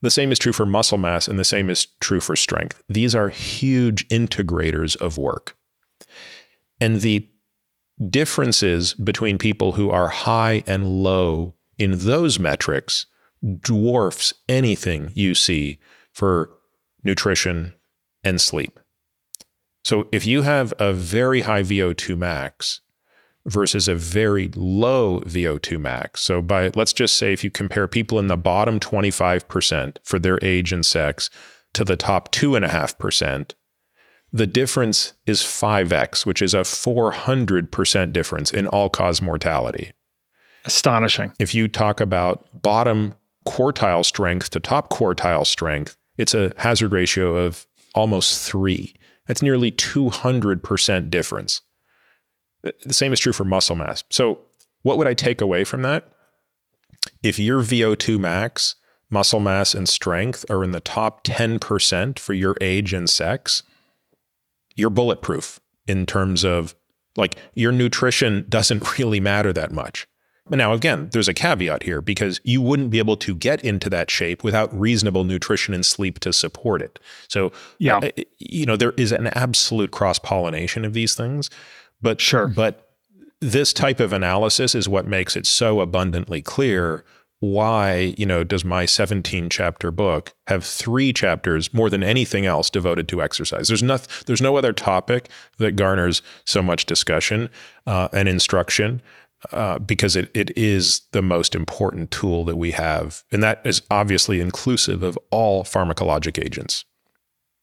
The same is true for muscle mass and the same is true for strength. These are huge integrators of work. And the differences between people who are high and low in those metrics dwarfs anything you see for nutrition and sleep. So if you have a very high VO2 max versus a very low VO2 max, so by let's just say if you compare people in the bottom 25% for their age and sex to the top 2.5%, the difference is 5x, which is a 400% difference in all cause mortality. Astonishing. If you talk about bottom quartile strength to top quartile strength, it's a hazard ratio of almost three. That's nearly 200% difference. The same is true for muscle mass. So, what would I take away from that? If your VO2 max, muscle mass, and strength are in the top 10% for your age and sex, you're bulletproof in terms of like your nutrition doesn't really matter that much. But now, again, there's a caveat here because you wouldn't be able to get into that shape without reasonable nutrition and sleep to support it. So, yeah, uh, you know, there is an absolute cross pollination of these things. But sure, but this type of analysis is what makes it so abundantly clear why you know does my 17 chapter book have three chapters more than anything else devoted to exercise there's no there's no other topic that garners so much discussion uh, and instruction uh, because it, it is the most important tool that we have. And that is obviously inclusive of all pharmacologic agents.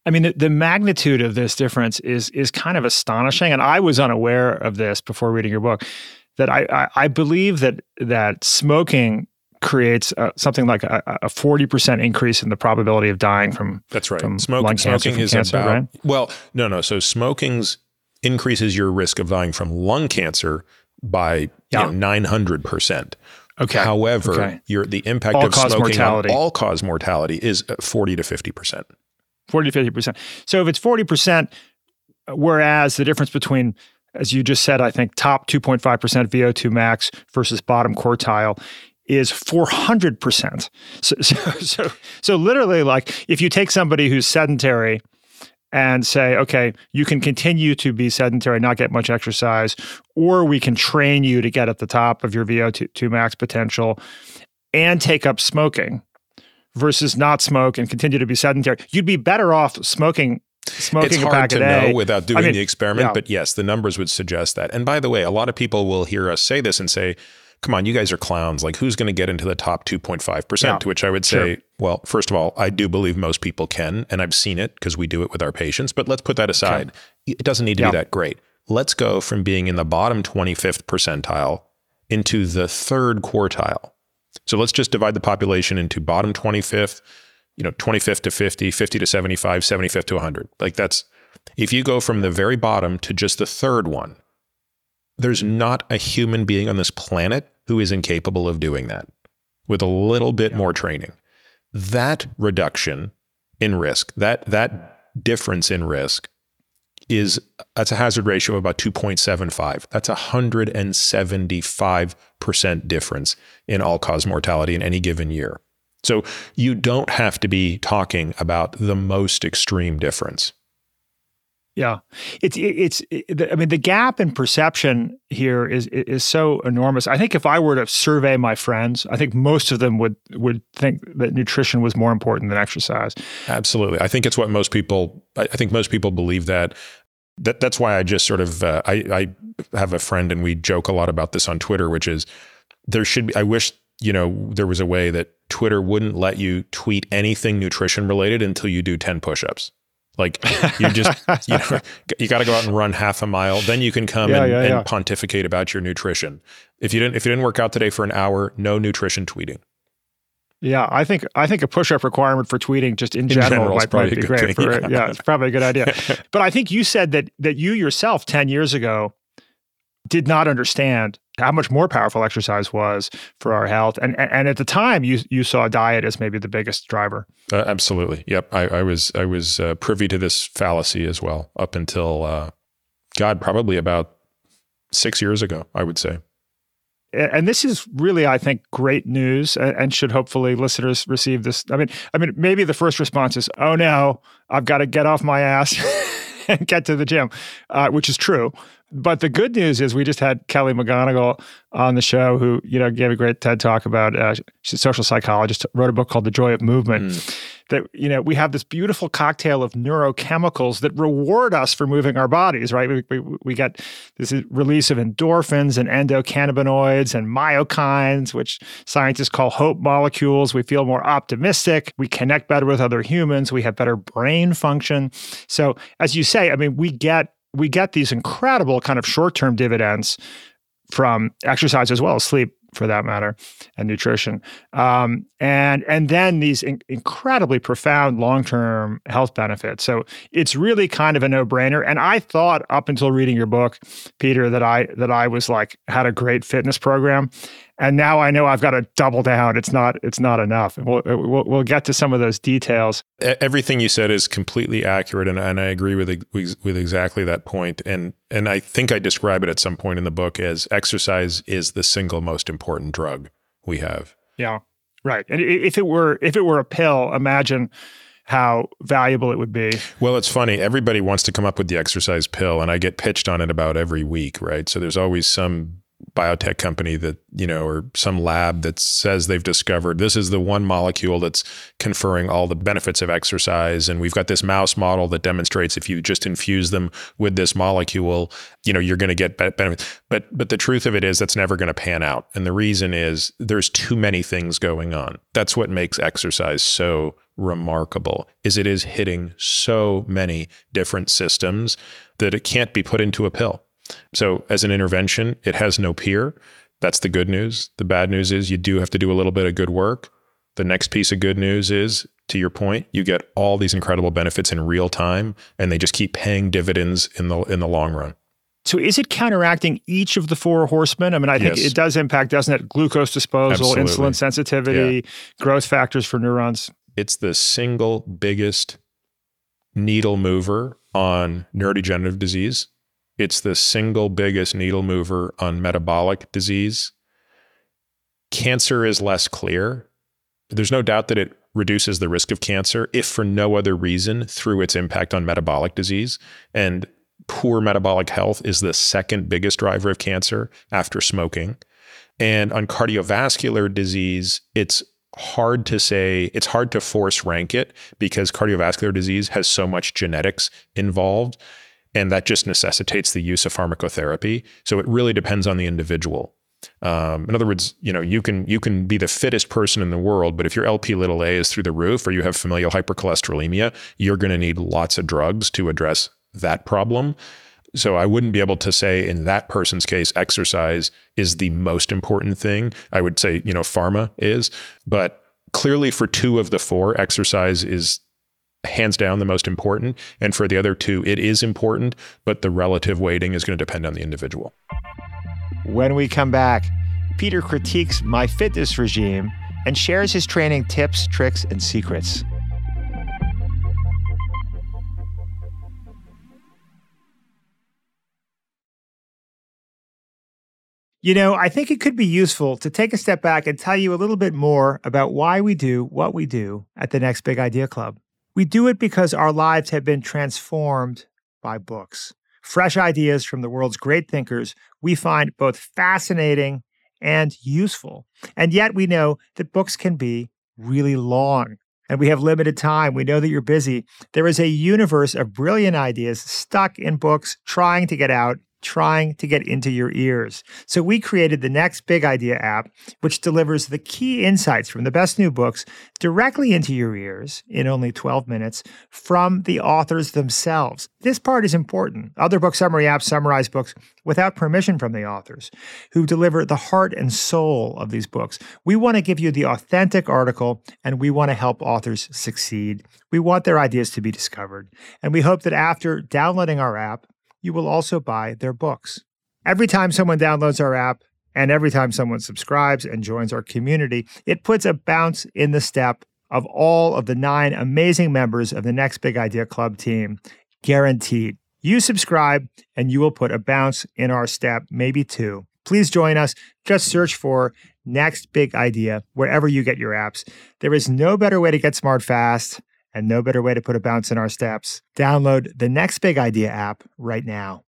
I mean, the, magnitude of this difference is is kind of astonishing. And I was unaware of this before reading your book. That I, I, I believe that that smoking creates uh, something like a forty percent increase in the probability of dying from that's right. From Smoke, lung smoking cancer, is cancer, about right? well, no, no. So smoking's increases your risk of dying from lung cancer by yeah. nine hundred percent. Okay. However, okay. your the impact all of smoking mortality. on all cause mortality is uh, forty to fifty percent. Forty to fifty percent. So if it's forty percent, whereas the difference between as you just said, I think top 2.5% VO2 max versus bottom quartile is 400%. So, so, so, so literally, like if you take somebody who's sedentary and say, okay, you can continue to be sedentary, not get much exercise, or we can train you to get at the top of your VO2 max potential and take up smoking versus not smoke and continue to be sedentary. You'd be better off smoking smoking it's hard a pack to a day. know without doing I mean, the experiment, yeah. but yes, the numbers would suggest that. And by the way, a lot of people will hear us say this and say, come on, you guys are clowns. Like, who's going to get into the top 2.5%? Yeah, to which I would say, sure. well, first of all, I do believe most people can, and I've seen it because we do it with our patients, but let's put that aside. Okay. It doesn't need to yeah. be that great. Let's go from being in the bottom 25th percentile into the third quartile. So let's just divide the population into bottom 25th, you know, 25th to 50, 50 to 75, 75th to 100. Like that's, if you go from the very bottom to just the third one, there's not a human being on this planet who is incapable of doing that with a little bit more training. That reduction in risk, that that difference in risk is that's a hazard ratio of about 2.75. That's a 175% difference in all cause mortality in any given year. So you don't have to be talking about the most extreme difference. Yeah, it's it's. It, I mean, the gap in perception here is is so enormous. I think if I were to survey my friends, I think most of them would would think that nutrition was more important than exercise. Absolutely, I think it's what most people. I think most people believe that. That that's why I just sort of uh, I I have a friend and we joke a lot about this on Twitter, which is there should be. I wish you know, there was a way that Twitter wouldn't let you tweet anything nutrition related until you do 10 push-ups. Like you just you know you got to go out and run half a mile, then you can come Yeah, and, yeah, and yeah. pontificate about your nutrition. If you didn't if you didn't work out today for an hour, no nutrition tweeting. Yeah, I think I think a push-up requirement for tweeting just in general, general is might, probably might a be good great. For, yeah. yeah. it's probably a good idea. but I think you said that that you yourself ten years ago did not understand how much more powerful exercise was for our health, and and, at the time you you saw diet as maybe the biggest driver. Uh, absolutely. Yep. I, I was I was uh, privy to this fallacy as well up until uh, God probably about six years ago. I would say. And this is really i think great news and should hopefully listeners receive this i mean i mean maybe the first response is oh no i've got to get off my ass and get to the gym uh, which is true but the good news is we just had kelly mcgonigal on the show who you know gave a great ted talk about uh, she's a social psychologist wrote a book called the joy of movement that you know we have this beautiful cocktail of neurochemicals that reward us for moving our bodies right? We, we, we get this release of endorphins and endocannabinoids and myokines which scientists call hope molecules. We feel more optimistic. We connect better with other humans. We have better brain function. So as you say i mean we get we get these incredible kind of short-term dividends from exercise as well as sleep for that matter and nutrition. Um, and and then these in- incredibly profound long-term health benefits. So it's really kind of a no-brainer. And i thought up until reading your book peter that i that i was like had a great fitness program and now i know i've got to double down it's not it's not enough we'll, we'll, we'll get to some of those details Everything you said is completely accurate, and, and I agree with with exactly that point. And and I think I describe it at some point in the book as exercise is the single most important drug we have. Yeah, right. And if it were if it were a pill, imagine how valuable it would be. Well, it's funny. Everybody wants to come up with the exercise pill, and I get pitched on it about every week, right? So there's always some biotech company that, you know, or some lab that says they've discovered this is the one molecule that's conferring all the benefits of exercise. And we've got this mouse model that demonstrates if you just infuse them with this molecule, you know, you're going to get be- benefits. But, but the truth of it is that's never going to pan out. And the reason is there's too many things going on. That's what makes exercise so remarkable is it is hitting so many different systems that it can't be put into a pill. So as an intervention, it has no peer. That's the good news. The bad news is you do have to do a little bit of good work. The next piece of good news is to your point, you get all these incredible benefits in real time and they just keep paying dividends in the in the long run. So is it counteracting each of the four horsemen? I mean, I think Yes. it does impact, doesn't it? Glucose disposal, Absolutely. insulin sensitivity, growth factors for neurons. It's the single biggest needle mover on neurodegenerative disease. It's the single biggest needle mover on metabolic disease. Cancer is less clear. There's no doubt that it reduces the risk of cancer, if for no other reason, through its impact on metabolic disease. And poor metabolic health is the second biggest driver of cancer after smoking. And on cardiovascular disease, it's hard to say, it's hard to force rank it because cardiovascular disease has so much genetics involved. And that just necessitates the use of pharmacotherapy. So it really depends on the individual. Um, in other words, you know, you can you can be the fittest person in the world, but if your LP little a is through the roof or you have familial hypercholesterolemia, you're going to need lots of drugs to address that problem. So I wouldn't be able to say in that person's case, exercise is the most important thing. I would say, you know, pharma is, but clearly for two of the four, exercise is hands down the most important. And for the other two, it is important, but the relative weighting is going to depend on the individual. When we come back, Peter critiques my fitness regime and shares his training tips, tricks, and secrets. You know, I think it could be useful to take a step back and tell you a little bit more about why we do what we do at the Next Big Idea Club. We do it because our lives have been transformed by books. Fresh ideas from the world's great thinkers we find both fascinating and useful. And yet we know that books can be really long. And we have limited time. We know that you're busy. There is a universe of brilliant ideas stuck in books trying to get out trying to get into your ears. So we created the Next Big Idea app, which delivers the key insights from the best new books directly into your ears in only 12 minutes from the authors themselves. This part is important. Other book summary apps summarize books without permission from the authors who deliver the heart and soul of these books. We want to give you the authentic article and we want to help authors succeed. We want their ideas to be discovered. And we hope that after downloading our app, you will also buy their books. Every time someone downloads our app and every time someone subscribes and joins our community, it puts a bounce in the step of all of the nine amazing members of the Next Big Idea Club team, guaranteed. You subscribe and you will put a bounce in our step, maybe two. Please join us. Just search for Next Big Idea wherever you get your apps. There is no better way to get smart fast and no better way to put a bounce in our steps. Download the Next Big Idea app right now.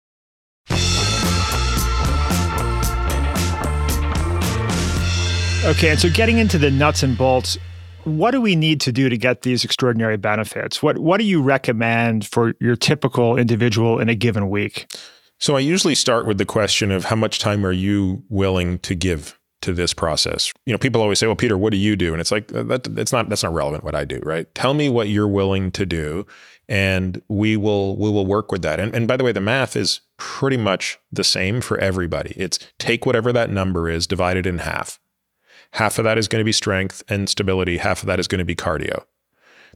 Okay, and so getting into the nuts and bolts, what do we need to do to get these extraordinary benefits? What what do you recommend for your typical individual in a given week? So I usually start with the question of how much time are you willing to give to this process? You know, people always say, "Well, Peter, what do you do?" And it's like uh, that it's not that's not relevant what I do, right? Tell me what you're willing to do and we will we will work with that. And and by the way, the math is pretty much the same for everybody. It's take whatever that number is, divide it in half. Half of that is going to be strength and stability, half of that is going to be cardio.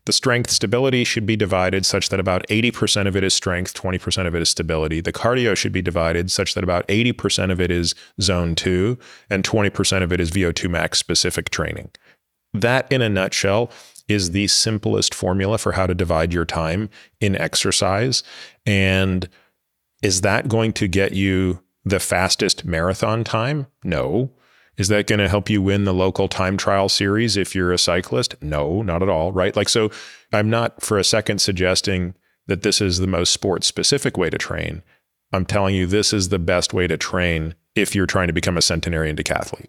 The strength stability should be divided such that about 80% of it is strength, 20% of it is stability. The cardio should be divided such that about 80% of it is zone two and 20% of it is VO2 max specific training. That, in a nutshell, is the simplest formula for how to divide your time in exercise. And is that going to get you the fastest marathon time? No. Is that going to help you win the local time trial series if you're a cyclist? No, not at all, right? Like, so I'm not for a second suggesting that this is the most sport specific way to train. I'm telling you, this is the best way to train if you're trying to become a centenarian decathlete.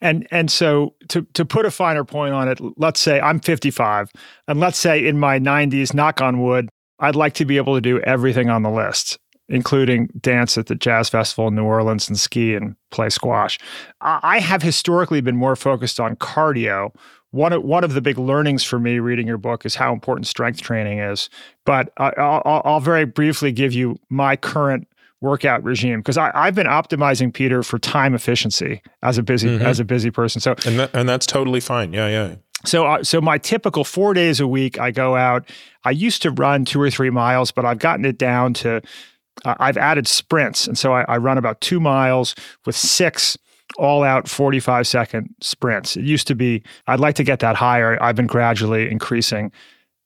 And and so to to put a finer point on it, let's say I'm 55, and let's say in my 90s, knock on wood, I'd like to be able to do everything on the list including dance at the Jazz Festival in New Orleans and ski and play squash. I have historically been more focused on cardio. One of, one of the big learnings for me reading your book is how important strength training is. But I'll, I'll very briefly give you my current workout regime because I've been optimizing Peter for time efficiency as a busy mm-hmm. as a busy person. So and that, and that's totally fine. Yeah, yeah. So, uh, so my typical four days a week, I go out. I used to run two or three miles, but I've gotten it down to uh, I've added sprints. And so I, I run about two miles with six all out 45 second sprints. It used to be, I'd like to get that higher. I've been gradually increasing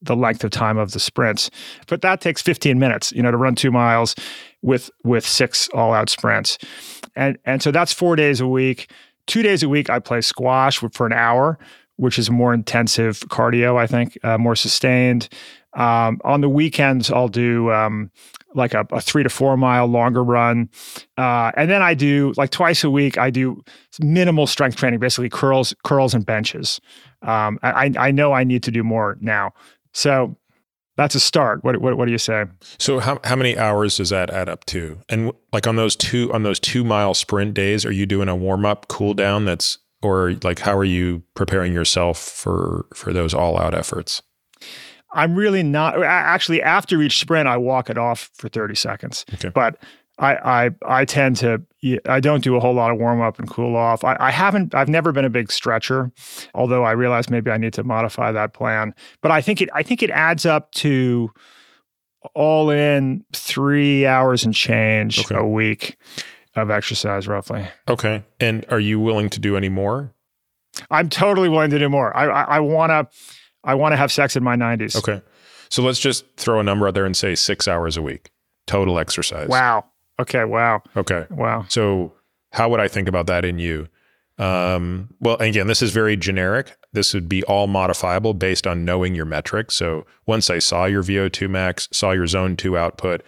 the length of time of the sprints. But that takes 15 minutes, you know, to run two miles with with six all out sprints. And and so that's four days a week. Two days a week I play squash for an hour, which is more intensive cardio, I think, uh, more sustained. Um, on the weekends, I'll do um, like a, a, three to four mile longer run. Uh, and then I do like twice a week, I do minimal strength training, basically curls, curls and benches. Um, I, I know I need to do more now. So that's a start. What, what, what do you say? So how, how many hours does that add up to? And like on those two, on those two mile sprint days, are you doing a warm up cool down that's, or like, how are you preparing yourself for, for those all out efforts? I'm really not actually after each sprint I walk it off for 30 seconds. Okay. But I, I I tend to I don't do a whole lot of warm up and cool off. I, I haven't I've never been a big stretcher, although I realize maybe I need to modify that plan. But I think it I think it adds up to all in three hours and change okay. a week of exercise roughly. Okay. And are you willing to do any more? I'm totally willing to do more. I I, I wanna I want to have sex in my 90s. Okay. So let's just throw a number out there and say six hours a week total exercise. Wow. Okay. Wow. Okay. Wow. So how would I think about that in you? Um, well, again, this is very generic. This would be all modifiable based on knowing your metrics. So once I saw your VO2 max, saw your zone two output,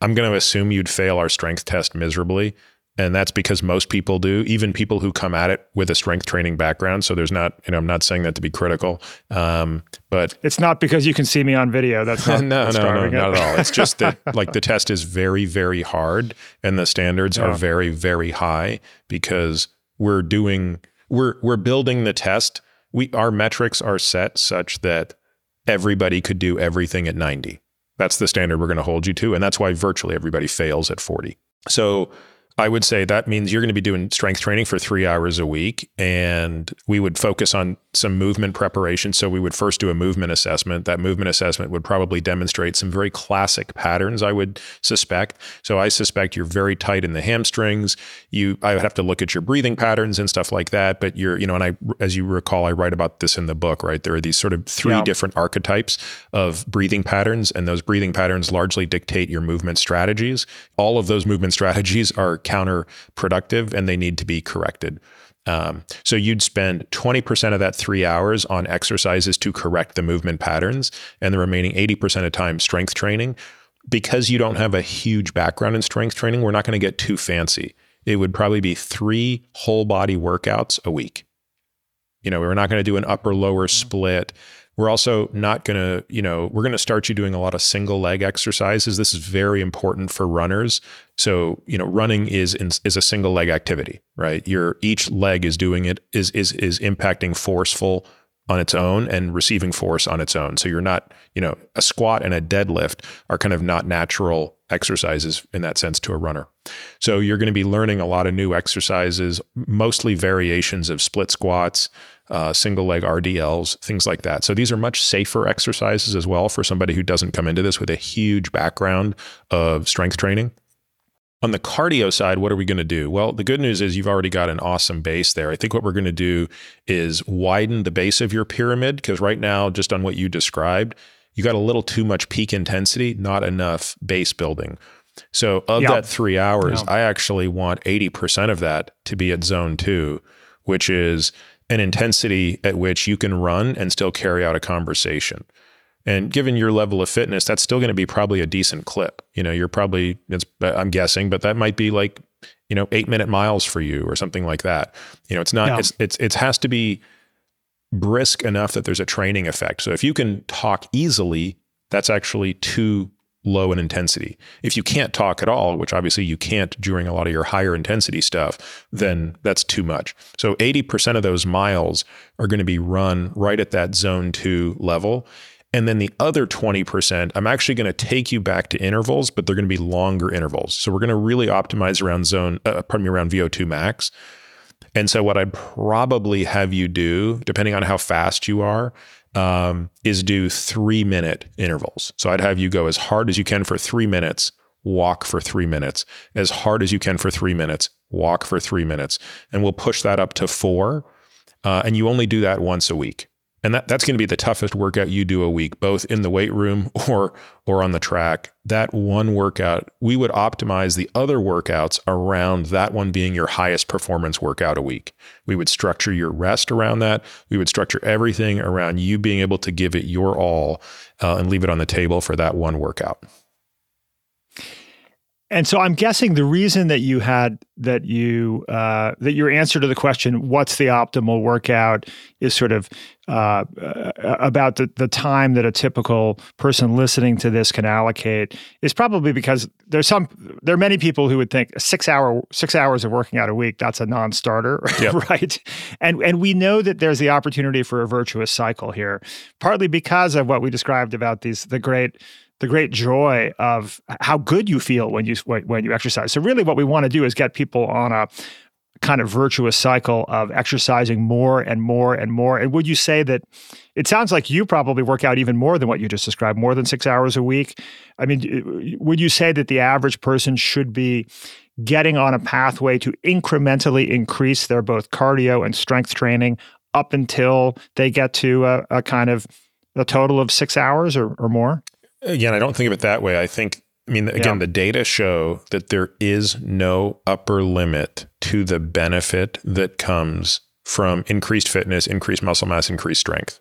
I'm going to assume you'd fail our strength test miserably. And that's because most people do even people who come at it with a strength training background. So there's not you know i'm not saying that to be critical um, but it's not because you can see me on video. That's not no that's no no not at all. It's just that like the test is very very hard and the standards Yeah. are very very high because we're doing we're we're building the test. We our metrics are set such that everybody could do everything at 90 that's the standard we're going to hold you to and that's why virtually everybody fails at 40 so I would say that means you're going to be doing strength training for three hours a week. And we would focus on some movement preparation. So we would first do a movement assessment. That movement assessment would probably demonstrate some very classic patterns, I would suspect. So I suspect you're very tight in the hamstrings. You, I would have to look at your breathing patterns and stuff like that. But you're, you know, and I, as you recall, I write about this in the book, right? There are these sort of three Yeah. different archetypes of breathing patterns. And those breathing patterns largely dictate your movement strategies. All of those movement strategies are counterproductive and they need to be corrected. Um, so you'd spend 20% of that three hours on exercises to correct the movement patterns, and the remaining 80% of time strength training. Because you don't have a huge background in strength training, we're not going to get too fancy. It would probably be three whole body workouts a week. You know, we're not going to do an upper lower split. We're also not going to, you know, we're going to start you doing a lot of single leg exercises. This is very important for runners. So, you know, running is is a single leg activity, right? Your each leg is doing it is is is impacting forceful on its own and receiving force on its own. So you're not, you know, a squat and a deadlift are kind of not natural exercises in that sense to a runner. So you're going to be learning a lot of new exercises, mostly variations of split squats, uh, single leg RDLs, things like that. So these are much safer exercises as well for somebody who doesn't come into this with a huge background of strength training. On the cardio side, what are we going to do? Well, the good news is you've already got an awesome base there. I think what we're going to do is widen the base of your pyramid because right now, just on what you described, you got a little too much peak intensity, not enough base building. So, of Yeah. that three hours, Yeah. I actually want 80% of that to be at zone two, which is an intensity at which you can run and still carry out a conversation. And given your level of fitness, that's still going to be probably a decent clip. You know, you're probably, it's, I'm guessing, but that might be like, you know, eight minute miles for you or something like that. You know, it's not, Yeah. it's, it's, it has to be brisk enough that there's a training effect. So if you can talk easily, that's actually too low in intensity. If you can't talk at all, which obviously you can't during a lot of your higher intensity stuff, then that's too much. So 80% of those miles are going to be run right at that zone two level. And then the other 20%, I'm actually going to take you back to intervals, but they're going to be longer intervals. So we're going to really optimize around zone, uh, pardon me, around VO2 max. And so what I'd probably have you do, depending on how fast you are, um, is do three minute intervals. So I'd have you go as hard as you can for three minutes, walk for three minutes, as hard as you can for three minutes, walk for three minutes. And we'll push that up to four. Uh, and you only do that once a week. And that, that's going to be the toughest workout you do a week, both in the weight room or or on the track. That one workout, we would optimize the other workouts around that one being your highest performance workout a week. We would structure your rest around that. We would structure everything around you being able to give it your all uh, and leave it on the table for that one workout. And so I'm guessing the reason that you had that you uh, that your answer to the question "What's the optimal workout?" is sort of uh, uh, about the, the time that a typical person listening to this can allocate is probably because there's some there are many people who would think six hour six hours of working out a week that's a non-starter, Yep. right? And and we know that there's the opportunity for a virtuous cycle here, partly because of what we described about these the great the great joy of how good you feel when you when you exercise. So really, what we want to do is get people on a kind of virtuous cycle of exercising more and more and more. And would you say that it sounds like you probably work out even more than what you just described, more than six hours a week? I mean, would you say that the average person should be getting on a pathway to incrementally increase their both cardio and strength training up until they get to a, a kind of a total of six hours or, or more? Again, I don't think of it that way. I think, I mean, again, Yeah. the data show that there is no upper limit to the benefit that comes from increased fitness, increased muscle mass, increased strength,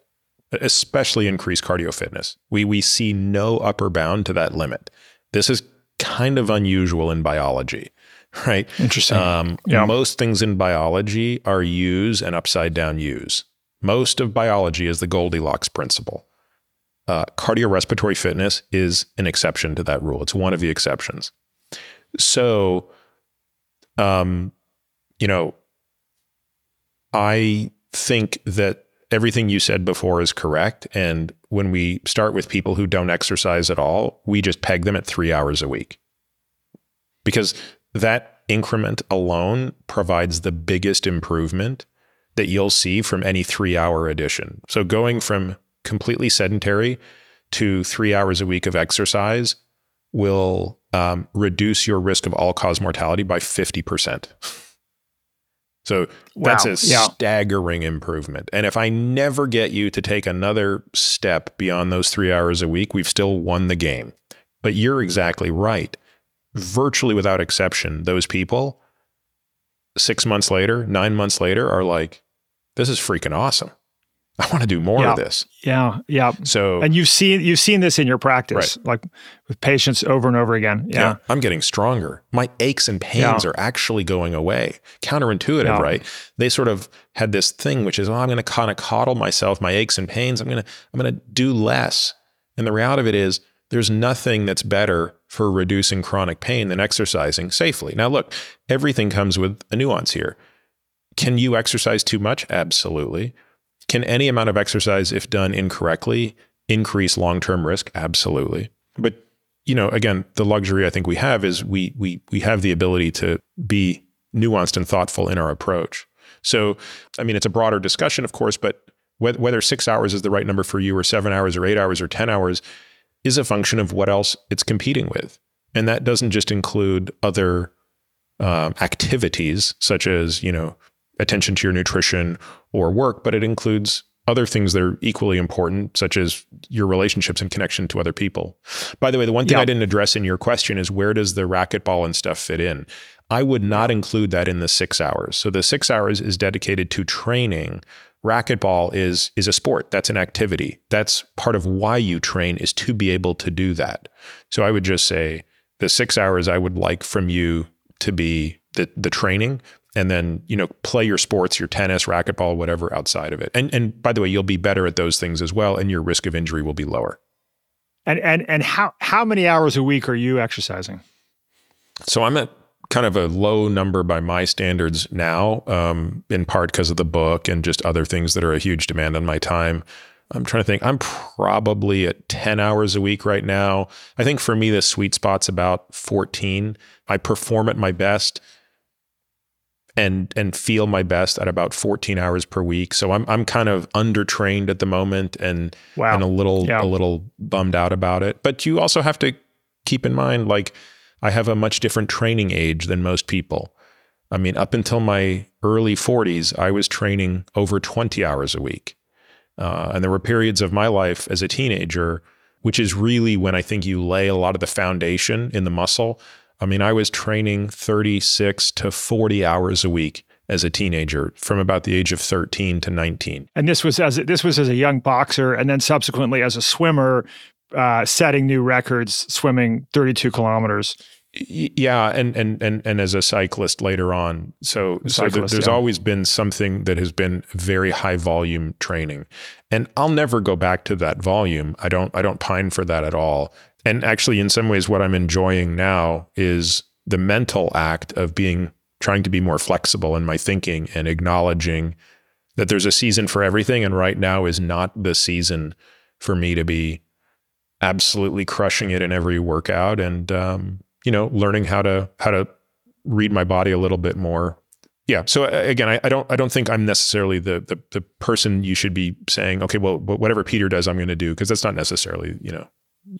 especially increased cardio fitness. We, we see no upper bound to that limit. This is kind of unusual in biology, right? Interesting. Um, Yeah. Most things in biology are U's and upside down U's. Most of biology is the Goldilocks principle. Uh, cardiorespiratory fitness is an exception to that rule. It's one of the exceptions. So, um, you know, I think that everything you said before is correct. And when we start with people who don't exercise at all, we just peg them at three hours a week because that increment alone provides the biggest improvement that you'll see from any three hour addition. So going from completely sedentary to three hours a week of exercise will um, reduce your risk of all cause mortality by 50%. So that's Wow. a Yeah. staggering improvement. And if I never get you to take another step beyond those three hours a week, we've still won the game. But you're exactly right. Virtually without exception, those people six months later, nine months later are like, this is freaking awesome. I want to do more Yeah. of this. Yeah, yeah. So And you've seen you've seen this in your practice, like with patients over and over again. yeah. Yeah. I'm getting stronger. My aches and pains Yeah. are actually going away. Counterintuitive, right? They sort of had this thing, which is, oh, I'm going to kind of coddle myself, my aches and pains. I'm going to, I'm going to do less. And the reality of it is, there's nothing that's better for reducing chronic pain than exercising safely. Now, look, everything comes with a nuance here. Can you exercise too much? Absolutely. Can any amount of exercise, if done incorrectly, increase long-term risk? Absolutely. But you know, again, the luxury I think we have is we we we have the ability to be nuanced and thoughtful in our approach. So, I mean, it's a broader discussion, of course, but whether, six hours is the right number for you, or seven hours, or eight hours, or ten hours, is a function of what else it's competing with, and that doesn't just include other um, activities such as you know attention to your nutrition or work, but it includes other things that are equally important, such as your relationships and connection to other people. By the way, the one thing Yeah. I didn't address in your question is where does the racquetball and stuff fit in? I would not include that in the six hours. So the six hours is dedicated to training. Racquetball is is a sport. That's an activity. That's part of why you train is to be able to do that. So I would just say the six hours I would like from you to be the the training and then you know play your sports your tennis racquetball whatever outside of it. And and by the way you'll be better at those things as well and your risk of injury will be lower. And and and how how many hours a week are you exercising? so i'm at kind of a low number by my standards now um, in part because of the book and just other things that are a huge demand on my time. I'm trying to think i'm probably at 10 hours a week right now. I think for me the sweet spot's about 14 i perform at my best and and feel my best at about 14 hours per week. So I'm I'm kind of undertrained at the moment and Wow. and a little Yeah. a little bummed out about it. But you also have to keep in mind like I have a much different training age than most people. I mean, up until my early 40s, I was training over 20 hours a week. Uh, and there were periods of my life as a teenager, which is really when I think you lay a lot of the foundation in the muscle. I mean, I was training 36 to 40 hours a week as a teenager from about the age of 13 to 19. And this was as this was as a young boxer, and then subsequently as a swimmer, uh, setting new records, swimming 32 kilometers. Yeah, and and and and as a cyclist later on, so so there- there's yeah. always been something that has been very high volume training, and I'll never go back to that volume. I don't I don't pine for that at all. And actually, in some ways, what I'm enjoying now is the mental act of being trying to be more flexible in my thinking and acknowledging that there's a season for everything, and right now is not the season for me to be absolutely crushing it in every workout and um, you know learning how to how to read my body a little bit more. Yeah. So uh, again I, I don't i don't think i'm necessarily the, the the person you should be saying okay well whatever peter does i'm going to do because that's not necessarily you know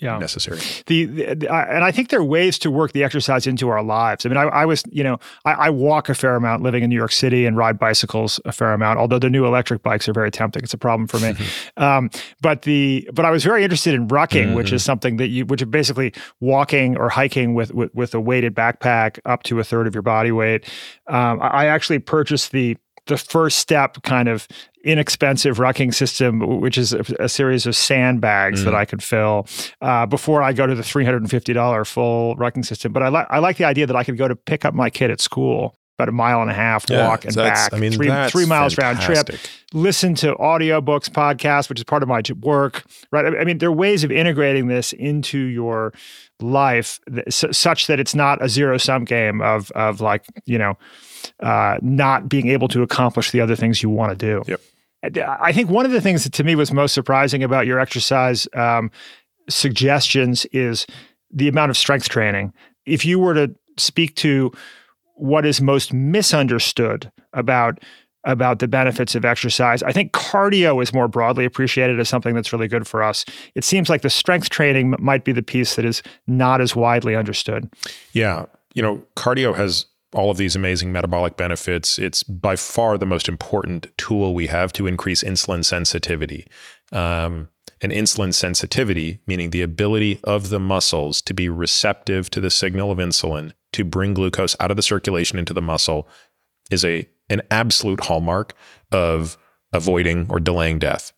Yeah. necessary the, the- the- I- and I think there are ways to work the exercise into our lives. I mean, I, I was, you know, I, I walk a fair amount living in New York City and ride bicycles a fair amount. Although the new electric bikes are very tempting, it's a problem for me. um, but the but I was very interested in rucking, which is something that you, which is basically walking or hiking with with, with a weighted backpack up to a third of your body weight. Um, I, I actually purchased the the first step kind of inexpensive rucking system, which is a, a series of sandbags mm. that I could fill uh, before I go to the $350 full rucking system. But I, li- I like the idea that I could go to pick up my kid at school about a mile and a half yeah, walk and back. I mean, three, three miles fantastic. round trip. Listen to audiobooks, podcasts, which is part of my work, right? I mean, there are ways of integrating this into your life such that it's not a zero sum game of of like you know uh, not being able to accomplish the other things you want to do. Yep. I think one of the things that to me was most surprising about your exercise um, suggestions is the amount of strength training. If you were to speak to what is most misunderstood about about the benefits of exercise. I think cardio is more broadly appreciated as something that's really good for us. It seems like the strength training might be the piece that is not as widely understood. Yeah. You know, cardio has all of these amazing metabolic benefits. It's by far the most important tool we have to increase insulin sensitivity. Um, and insulin sensitivity, meaning the ability of the muscles to be receptive to the signal of insulin to bring glucose out of the circulation into the muscle, is a an absolute hallmark of avoiding or delaying death.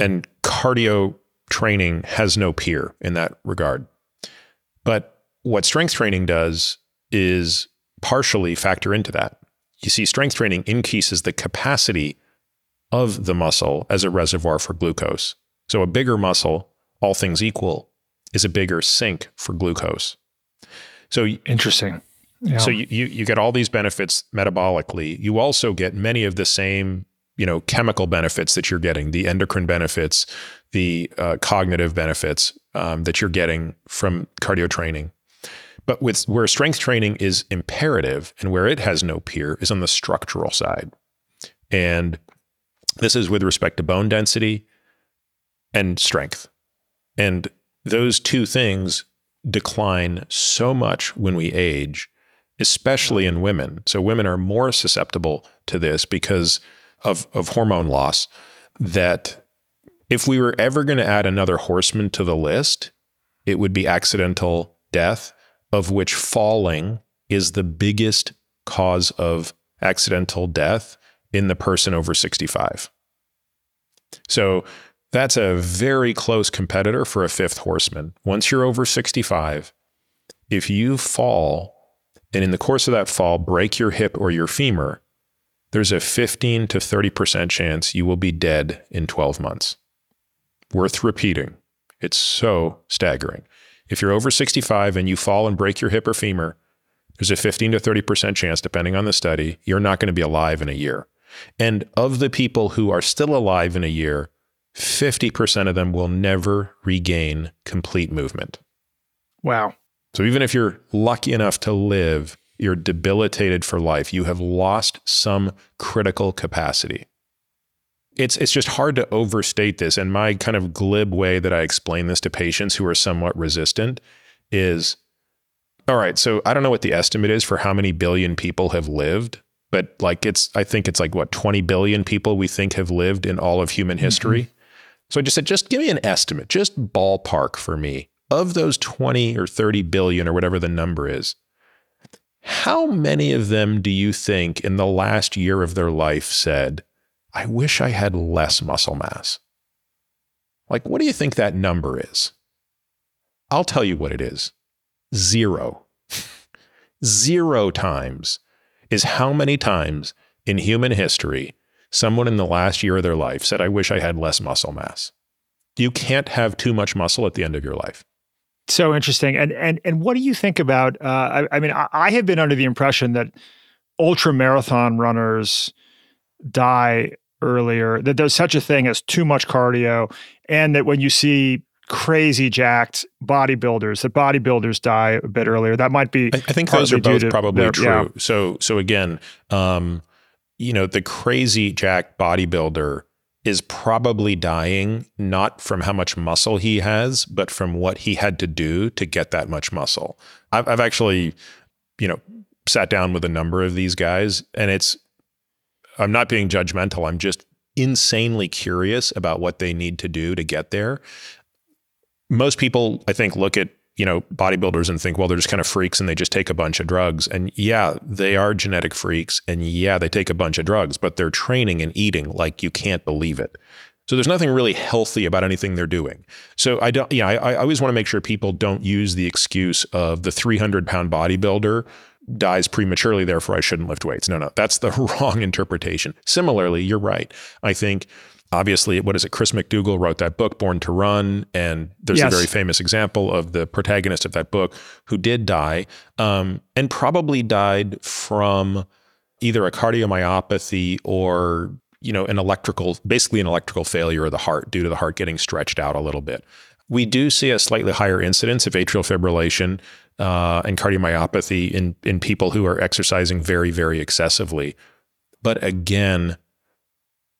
And cardio training has no peer in that regard. But what strength training does is partially factor into that. You see, strength training increases the capacity of the muscle as a reservoir for glucose. So a bigger muscle, all things equal, is a bigger sink for glucose. So interesting. Yeah. So you, you you get all these benefits metabolically. You also get many of the same you know chemical benefits that you're getting, the endocrine benefits, the uh, cognitive benefits um, that you're getting from cardio training. But with where strength training is imperative and where it has no peer is on the structural side. And this is with respect to bone density and strength. And those two things decline so much when we age, especially in women. So women are more susceptible to this because of, of hormone loss that if we were ever going to add another horseman to the list, it would be accidental death of which falling is the biggest cause of accidental death in the person over 65. So that's a very close competitor for a fifth horseman. Once you're over 65, if you fall and in the course of that fall break your hip or your femur, there's a 15 to 30% chance you will be dead in 12 months. Worth repeating. It's so staggering. If you're over 65 and you fall and break your hip or femur, there's a 15 to 30% chance, depending on the study, you're not going to be alive in a year. And of the people who are still alive in a year, 50% of them will never regain complete movement. Wow. So even if you're lucky enough to live, you're debilitated for life. You have lost some critical capacity it's it's just hard to overstate this. And my kind of glib way that I explain this to patients who are somewhat resistant is all right, so I don't know what the estimate is for how many billion people have lived, but like it's I think it's like what 20 billion people we think have lived in all of human history. Mm-hmm. So I just said just give me an estimate, just ballpark for me. Of those 20 or 30 billion or whatever the number is, how many of them do you think in the last year of their life said, I wish I had less muscle mass. Like, what do you think that number is? I'll tell you what it is zero. zero times is how many times in human history someone in the last year of their life said, I wish I had less muscle mass. You can't have too much muscle at the end of your life. So interesting. And and and what do you think about? Uh, I, I mean, I, I have been under the impression that ultra marathon runners die earlier that there's such a thing as too much cardio and that when you see crazy jacked bodybuilders that bodybuilders die a bit earlier. That might be i, I think those are both probably their, true. yeah. so so again um you know the crazy jacked bodybuilder is probably dying not from how much muscle he has but from what he had to do to get that much muscle. I've, I've actually you know sat down with a number of these guys and it's I'm not being judgmental. I'm just insanely curious about what they need to do to get there. Most people, I think, look at you know, bodybuilders and think, well, they're just kind of freaks and they just take a bunch of drugs. And yeah, they are genetic freaks. And yeah, they take a bunch of drugs, but they're training and eating like you can't believe it. So there's nothing really healthy about anything they're doing. So I don't, yeah, I, I always want to make sure people don't use the excuse of the 300 pound bodybuilder dies prematurely, therefore I shouldn't lift weights. No, no, that's the wrong interpretation. Similarly, you're right. I think obviously, what is it? Chris McDougall wrote that book, Born to Run, and there's yes. a very famous example of the protagonist of that book who did die, um, and probably died from either a cardiomyopathy or you know an electrical, basically an electrical failure of the heart due to the heart getting stretched out a little bit. We do see a slightly higher incidence of atrial fibrillation uh, and cardiomyopathy in in people who are exercising very very excessively. But again,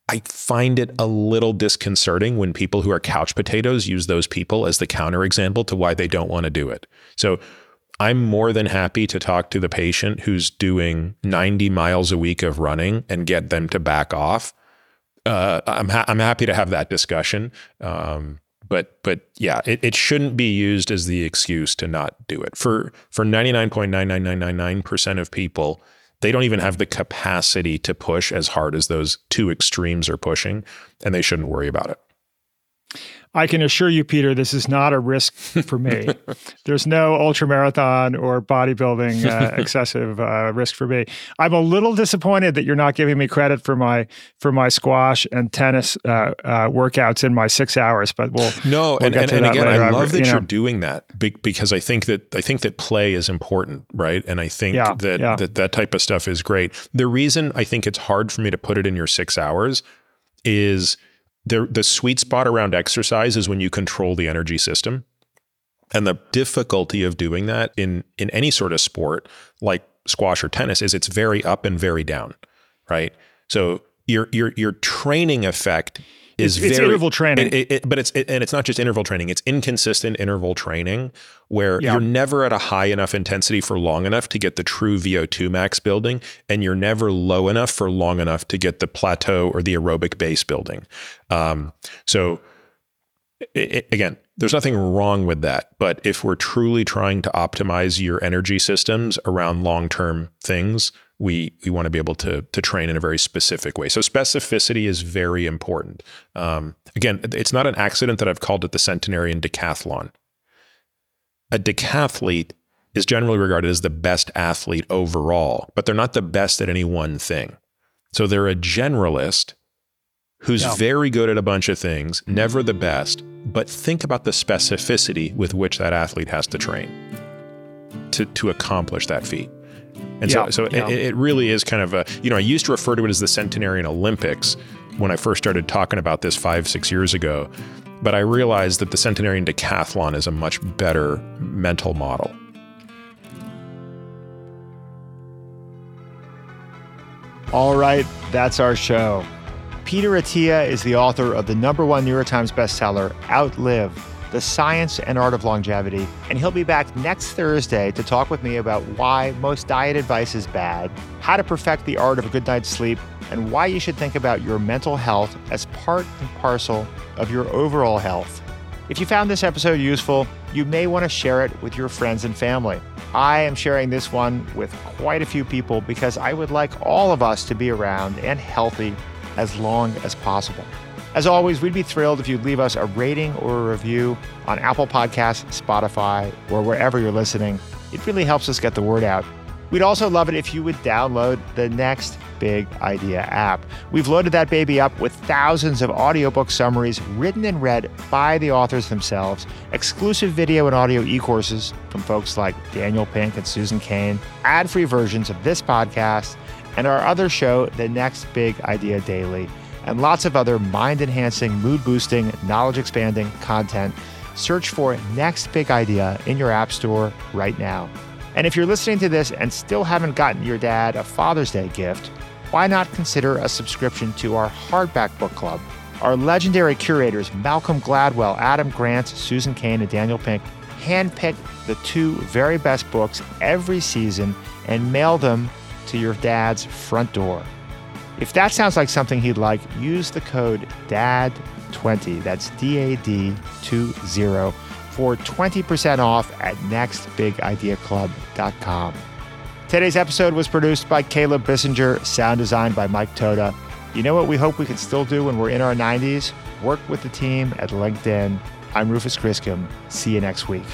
I find it a little disconcerting when people who are couch potatoes use those people as the counterexample to why they don't want to do it. So I'm more than happy to talk to the patient who's doing 90 miles a week of running and get them to back off. Uh, I'm ha- I'm happy to have that discussion. Um, but but yeah, it, it shouldn't be used as the excuse to not do it. For for 99.99999% of people, they don't even have the capacity to push as hard as those two extremes are pushing, and they shouldn't worry about it. I can assure you, Peter, this is not a risk for me. There's no ultra marathon or bodybuilding uh, excessive uh, risk for me. I'm a little disappointed that you're not giving me credit for my for my squash and tennis uh, uh workouts in my six hours. But we'll no, we'll and, and, and again, I love that you are doing that because I think that I think that play is important, right? And I think yeah, that, yeah. that that type of stuff is great. The reason I think it's hard for me to put it in your six hours is the the sweet spot around exercise is when you control the energy system. And the difficulty of doing that in in any sort of sport like squash or tennis is it's very up and very down, right? So your your your training effect is it's, very, interval training. It, it, but it's it, and it's not just interval training; it's inconsistent interval training where yeah. you're never at a high enough intensity for long enough to get the true VO2 max building, and you're never low enough for long enough to get the plateau or the aerobic base building. Um, so, again, there's nothing wrong with that. But if we're truly trying to optimize your energy systems around long term things, we we want to be able to to train in a very specific way. So specificity is very important. Um, again, it's not an accident that I've called it the centenarian decathlon. A decathlete is generally regarded as the best athlete overall, but they're not the best at any one thing. So they're a generalist who's yeah. very good at a bunch of things, never the best, but think about the specificity with which that athlete has to train to, to accomplish that feat. And yeah, so, so yeah. it, it, really is kind of a, you know, I used to refer to it as the Centenarian Olympics when I first started talking about this five, six years ago. But I realized that the Centenarian Decathlon is a much better mental model. All right, that's our show. Peter Attia is the author of the number one New York Times bestseller, Outlive the science and art of longevity. And he'll be back next Thursday to talk with me about why most diet advice is bad, how to perfect the art of a good night's sleep, and why you should think about your mental health as part and parcel of your overall health. If you found this episode useful, you may want to share it with your friends and family. I am sharing this one with quite a few people because I would like all of us to be around and healthy as long as possible. As always, we'd be thrilled if you'd leave us a rating or a review on Apple Podcasts, Spotify, or wherever you're listening. It really helps us get the word out. We'd also love it if you would download the Next Big Idea app. We've loaded that baby up with thousands of audiobook summaries written and read by the authors themselves, exclusive video and audio e courses from folks like Daniel Pink and Susan Cain, ad free versions of this podcast, and our other show, The Next Big Idea Daily and lots of other mind enhancing, mood boosting, knowledge expanding content. Search for Next Big Idea in your App Store right now. And if you're listening to this and still haven't gotten your dad a Father's Day gift, why not consider a subscription to our hardback book club? Our legendary curators, Malcolm Gladwell, Adam Grant, Susan Cain, and Daniel Pink, handpick the two very best books every season and mail them to your dad's front door. If that sounds like something he'd like, use the code DAD20, that's D A D 20, for 20% off at nextbigideaclub.com. Today's episode was produced by Caleb Bissinger, sound designed by Mike Toda. You know what we hope we can still do when we're in our 90s? Work with the team at LinkedIn. I'm Rufus Griscom. See you next week.